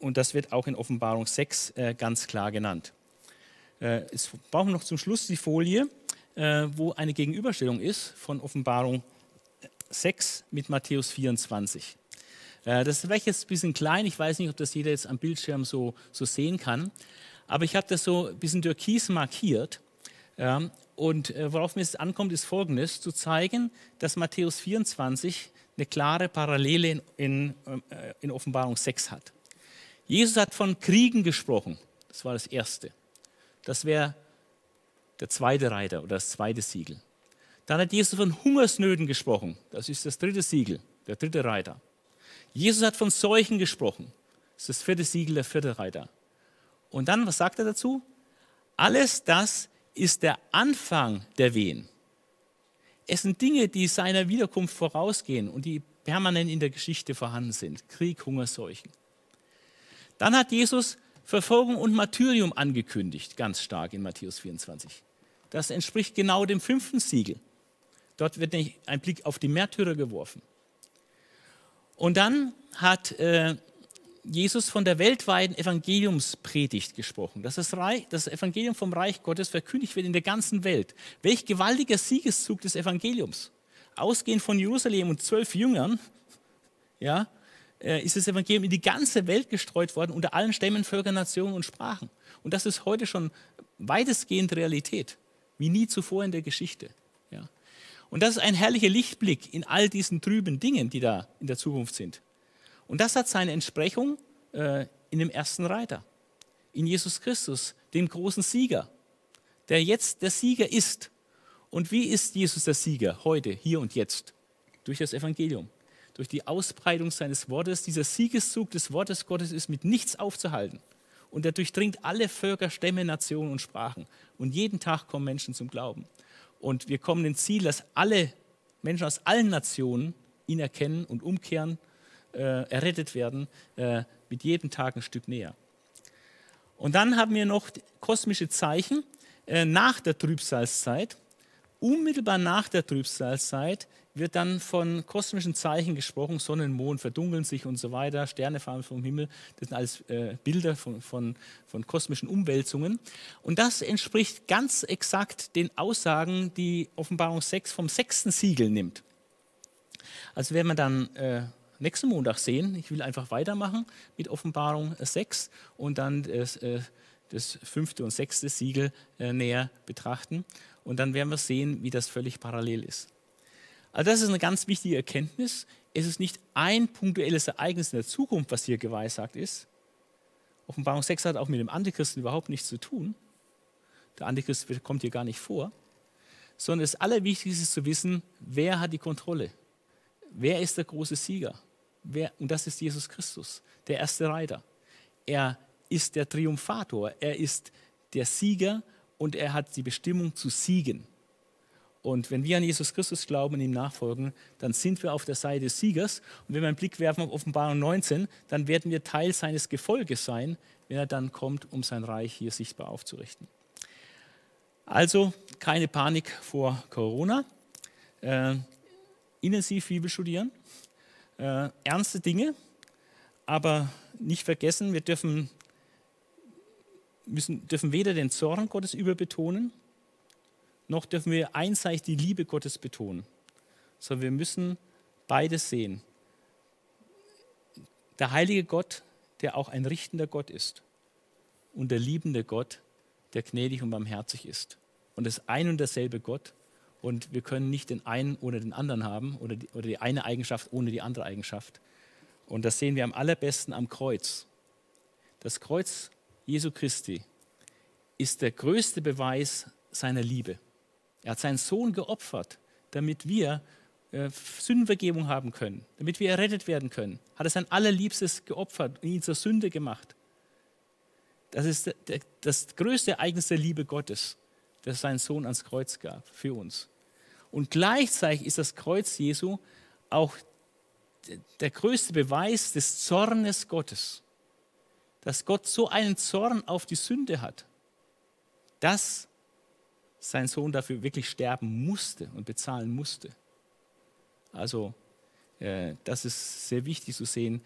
und das wird auch in Offenbarung 6 äh, ganz klar genannt. Äh, jetzt brauchen noch zum Schluss die Folie, äh, wo eine Gegenüberstellung ist von Offenbarung 6 mit Matthäus 24. Äh, das ist vielleicht jetzt ein bisschen klein, ich weiß nicht, ob das jeder jetzt am Bildschirm so, so sehen kann, aber ich habe das so ein bisschen türkis markiert. Ja, und äh, worauf mir es ankommt, ist folgendes: zu zeigen, dass Matthäus 24 eine klare Parallele in, in, äh, in Offenbarung 6 hat. Jesus hat von Kriegen gesprochen. Das war das Erste. Das wäre der zweite Reiter oder das zweite Siegel. Dann hat Jesus von Hungersnöten gesprochen. Das ist das dritte Siegel, der dritte Reiter. Jesus hat von Seuchen gesprochen. Das ist das vierte Siegel, der vierte Reiter. Und dann, was sagt er dazu? Alles das ist der Anfang der Wehen. Es sind Dinge, die seiner Wiederkunft vorausgehen und die permanent in der Geschichte vorhanden sind. Krieg, Hunger, Seuchen. Dann hat Jesus Verfolgung und Martyrium angekündigt, ganz stark in Matthäus 24. Das entspricht genau dem fünften Siegel. Dort wird ein Blick auf die Märtyrer geworfen. Und dann hat äh, Jesus von der weltweiten Evangeliumspredigt gesprochen, dass das, Reich, das Evangelium vom Reich Gottes verkündigt wird in der ganzen Welt. Welch gewaltiger Siegeszug des Evangeliums. Ausgehend von Jerusalem und zwölf Jüngern, ja, ist das Evangelium in die ganze Welt gestreut worden, unter allen Stämmen, Völkern, Nationen und Sprachen. Und das ist heute schon weitestgehend Realität, wie nie zuvor in der Geschichte. Ja. Und das ist ein herrlicher Lichtblick in all diesen trüben Dingen, die da in der Zukunft sind. Und das hat seine Entsprechung äh, in dem ersten Reiter, in Jesus Christus, dem großen Sieger, der jetzt der Sieger ist. Und wie ist Jesus der Sieger heute, hier und jetzt? Durch das Evangelium, durch die Ausbreitung seines Wortes. Dieser Siegeszug des Wortes Gottes ist mit nichts aufzuhalten. Und er durchdringt alle Völker, Stämme, Nationen und Sprachen. Und jeden Tag kommen Menschen zum Glauben. Und wir kommen ins Ziel, dass alle Menschen aus allen Nationen ihn erkennen und umkehren, äh, errettet werden, äh, mit jedem Tag ein Stück näher. Und dann haben wir noch kosmische Zeichen äh, nach der Trübsalzeit. Unmittelbar nach der Trübsalzeit wird dann von kosmischen Zeichen gesprochen. Sonne und Mond verdunkeln sich und so weiter, Sterne fallen vom Himmel. Das sind alles äh, Bilder von, von, von kosmischen Umwälzungen. Und das entspricht ganz exakt den Aussagen, die Offenbarung 6 vom sechsten Siegel nimmt. Also wenn man dann äh, nächsten Montag sehen, ich will einfach weitermachen mit Offenbarung 6 und dann das, äh, das fünfte und sechste Siegel äh, näher betrachten. Und dann werden wir sehen, wie das völlig parallel ist. Also das ist eine ganz wichtige Erkenntnis. Es ist nicht ein punktuelles Ereignis in der Zukunft, was hier geweissagt ist. Offenbarung 6 hat auch mit dem Antichristen überhaupt nichts zu tun. Der Antichrist kommt hier gar nicht vor. Sondern das Allerwichtigste ist zu wissen, wer hat die Kontrolle? Wer ist der große Sieger? Wer, und das ist Jesus Christus, der erste Reiter. Er ist der Triumphator, er ist der Sieger und er hat die Bestimmung zu siegen. Und wenn wir an Jesus Christus glauben und ihm nachfolgen, dann sind wir auf der Seite des Siegers. Und wenn wir einen Blick werfen auf Offenbarung 19, dann werden wir Teil seines Gefolges sein, wenn er dann kommt, um sein Reich hier sichtbar aufzurichten. Also keine Panik vor Corona. Äh, intensiv Bibel studieren. Äh, ernste Dinge, aber nicht vergessen, wir dürfen, müssen, dürfen weder den Zorn Gottes überbetonen, noch dürfen wir einseitig die Liebe Gottes betonen, sondern wir müssen beides sehen. der heilige Gott, der auch ein richtender Gott ist und der liebende Gott, der gnädig und barmherzig ist. Und das ist ein und derselbe Gott. Und wir können nicht den einen ohne den anderen haben oder die, oder die eine Eigenschaft ohne die andere Eigenschaft. Und das sehen wir am allerbesten am Kreuz. Das Kreuz Jesu Christi ist der größte Beweis seiner Liebe. Er hat seinen Sohn geopfert, damit wir äh, Sündenvergebung haben können, damit wir errettet werden können. Hat er sein allerliebstes geopfert und ihn zur Sünde gemacht. Das ist das größte Ereignis der Liebe Gottes, das seinen Sohn ans Kreuz gab für uns. Und gleichzeitig ist das Kreuz Jesu auch der größte Beweis des Zornes Gottes. Dass Gott so einen Zorn auf die Sünde hat, dass sein Sohn dafür wirklich sterben musste und bezahlen musste. Also äh, das ist sehr wichtig zu sehen.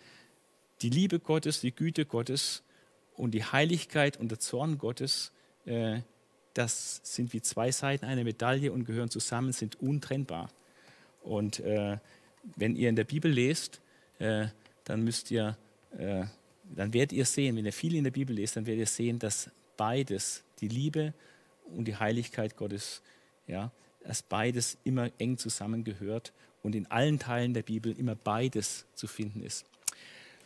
Die Liebe Gottes, die Güte Gottes und die Heiligkeit und der Zorn Gottes, äh, das sind wie zwei Seiten einer Medaille und gehören zusammen, sind untrennbar. Und äh, wenn ihr in der Bibel lest, dann müsst ihr, dann werdet ihr sehen, wenn ihr viel in der Bibel lest, dann werdet ihr sehen, dass beides, die Liebe und die Heiligkeit Gottes, ja, dass beides immer eng zusammengehört und in allen Teilen der Bibel immer beides zu finden ist.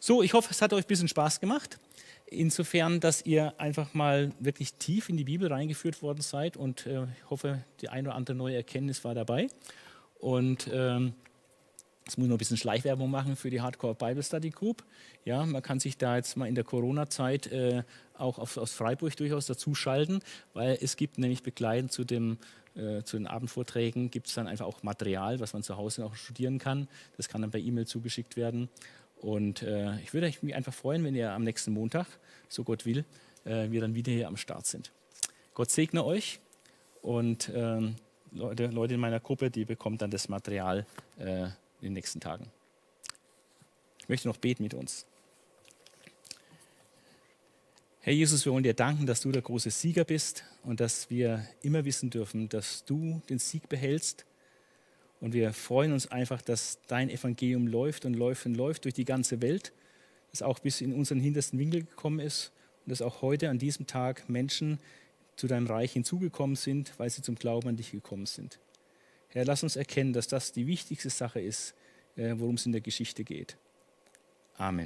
So, ich hoffe, es hat euch ein bisschen Spaß gemacht. Insofern, dass ihr einfach mal wirklich tief in die Bibel reingeführt worden seid und äh, ich hoffe, die eine oder andere neue Erkenntnis war dabei. Und ähm, Jetzt muss ich noch ein bisschen Schleichwerbung machen für die Hardcore Bible Study Group. Ja, man kann sich da jetzt mal in der Corona-Zeit äh, auch auf, aus Freiburg durchaus dazuschalten, weil es gibt nämlich begleitend zu, dem, äh, zu den Abendvorträgen gibt es dann einfach auch Material, was man zu Hause auch studieren kann. Das kann dann per E-Mail zugeschickt werden. Und äh, ich würde mich einfach freuen, wenn ihr am nächsten Montag, so Gott will, äh, wir dann wieder hier am Start sind. Gott segne euch und ähm, Leute, Leute in meiner Gruppe, die bekommen dann das Material äh, in den nächsten Tagen. Ich möchte noch beten mit uns. Herr Jesus, wir wollen dir danken, dass du der große Sieger bist und dass wir immer wissen dürfen, dass du den Sieg behältst. Und wir freuen uns einfach, dass dein Evangelium läuft und läuft und läuft durch die ganze Welt, dass auch bis in unseren hintersten Winkel gekommen ist und dass auch heute an diesem Tag Menschen zu deinem Reich hinzugekommen sind, weil sie zum Glauben an dich gekommen sind. Herr, lass uns erkennen, dass das die wichtigste Sache ist, äh, worum es in der Geschichte geht. Amen.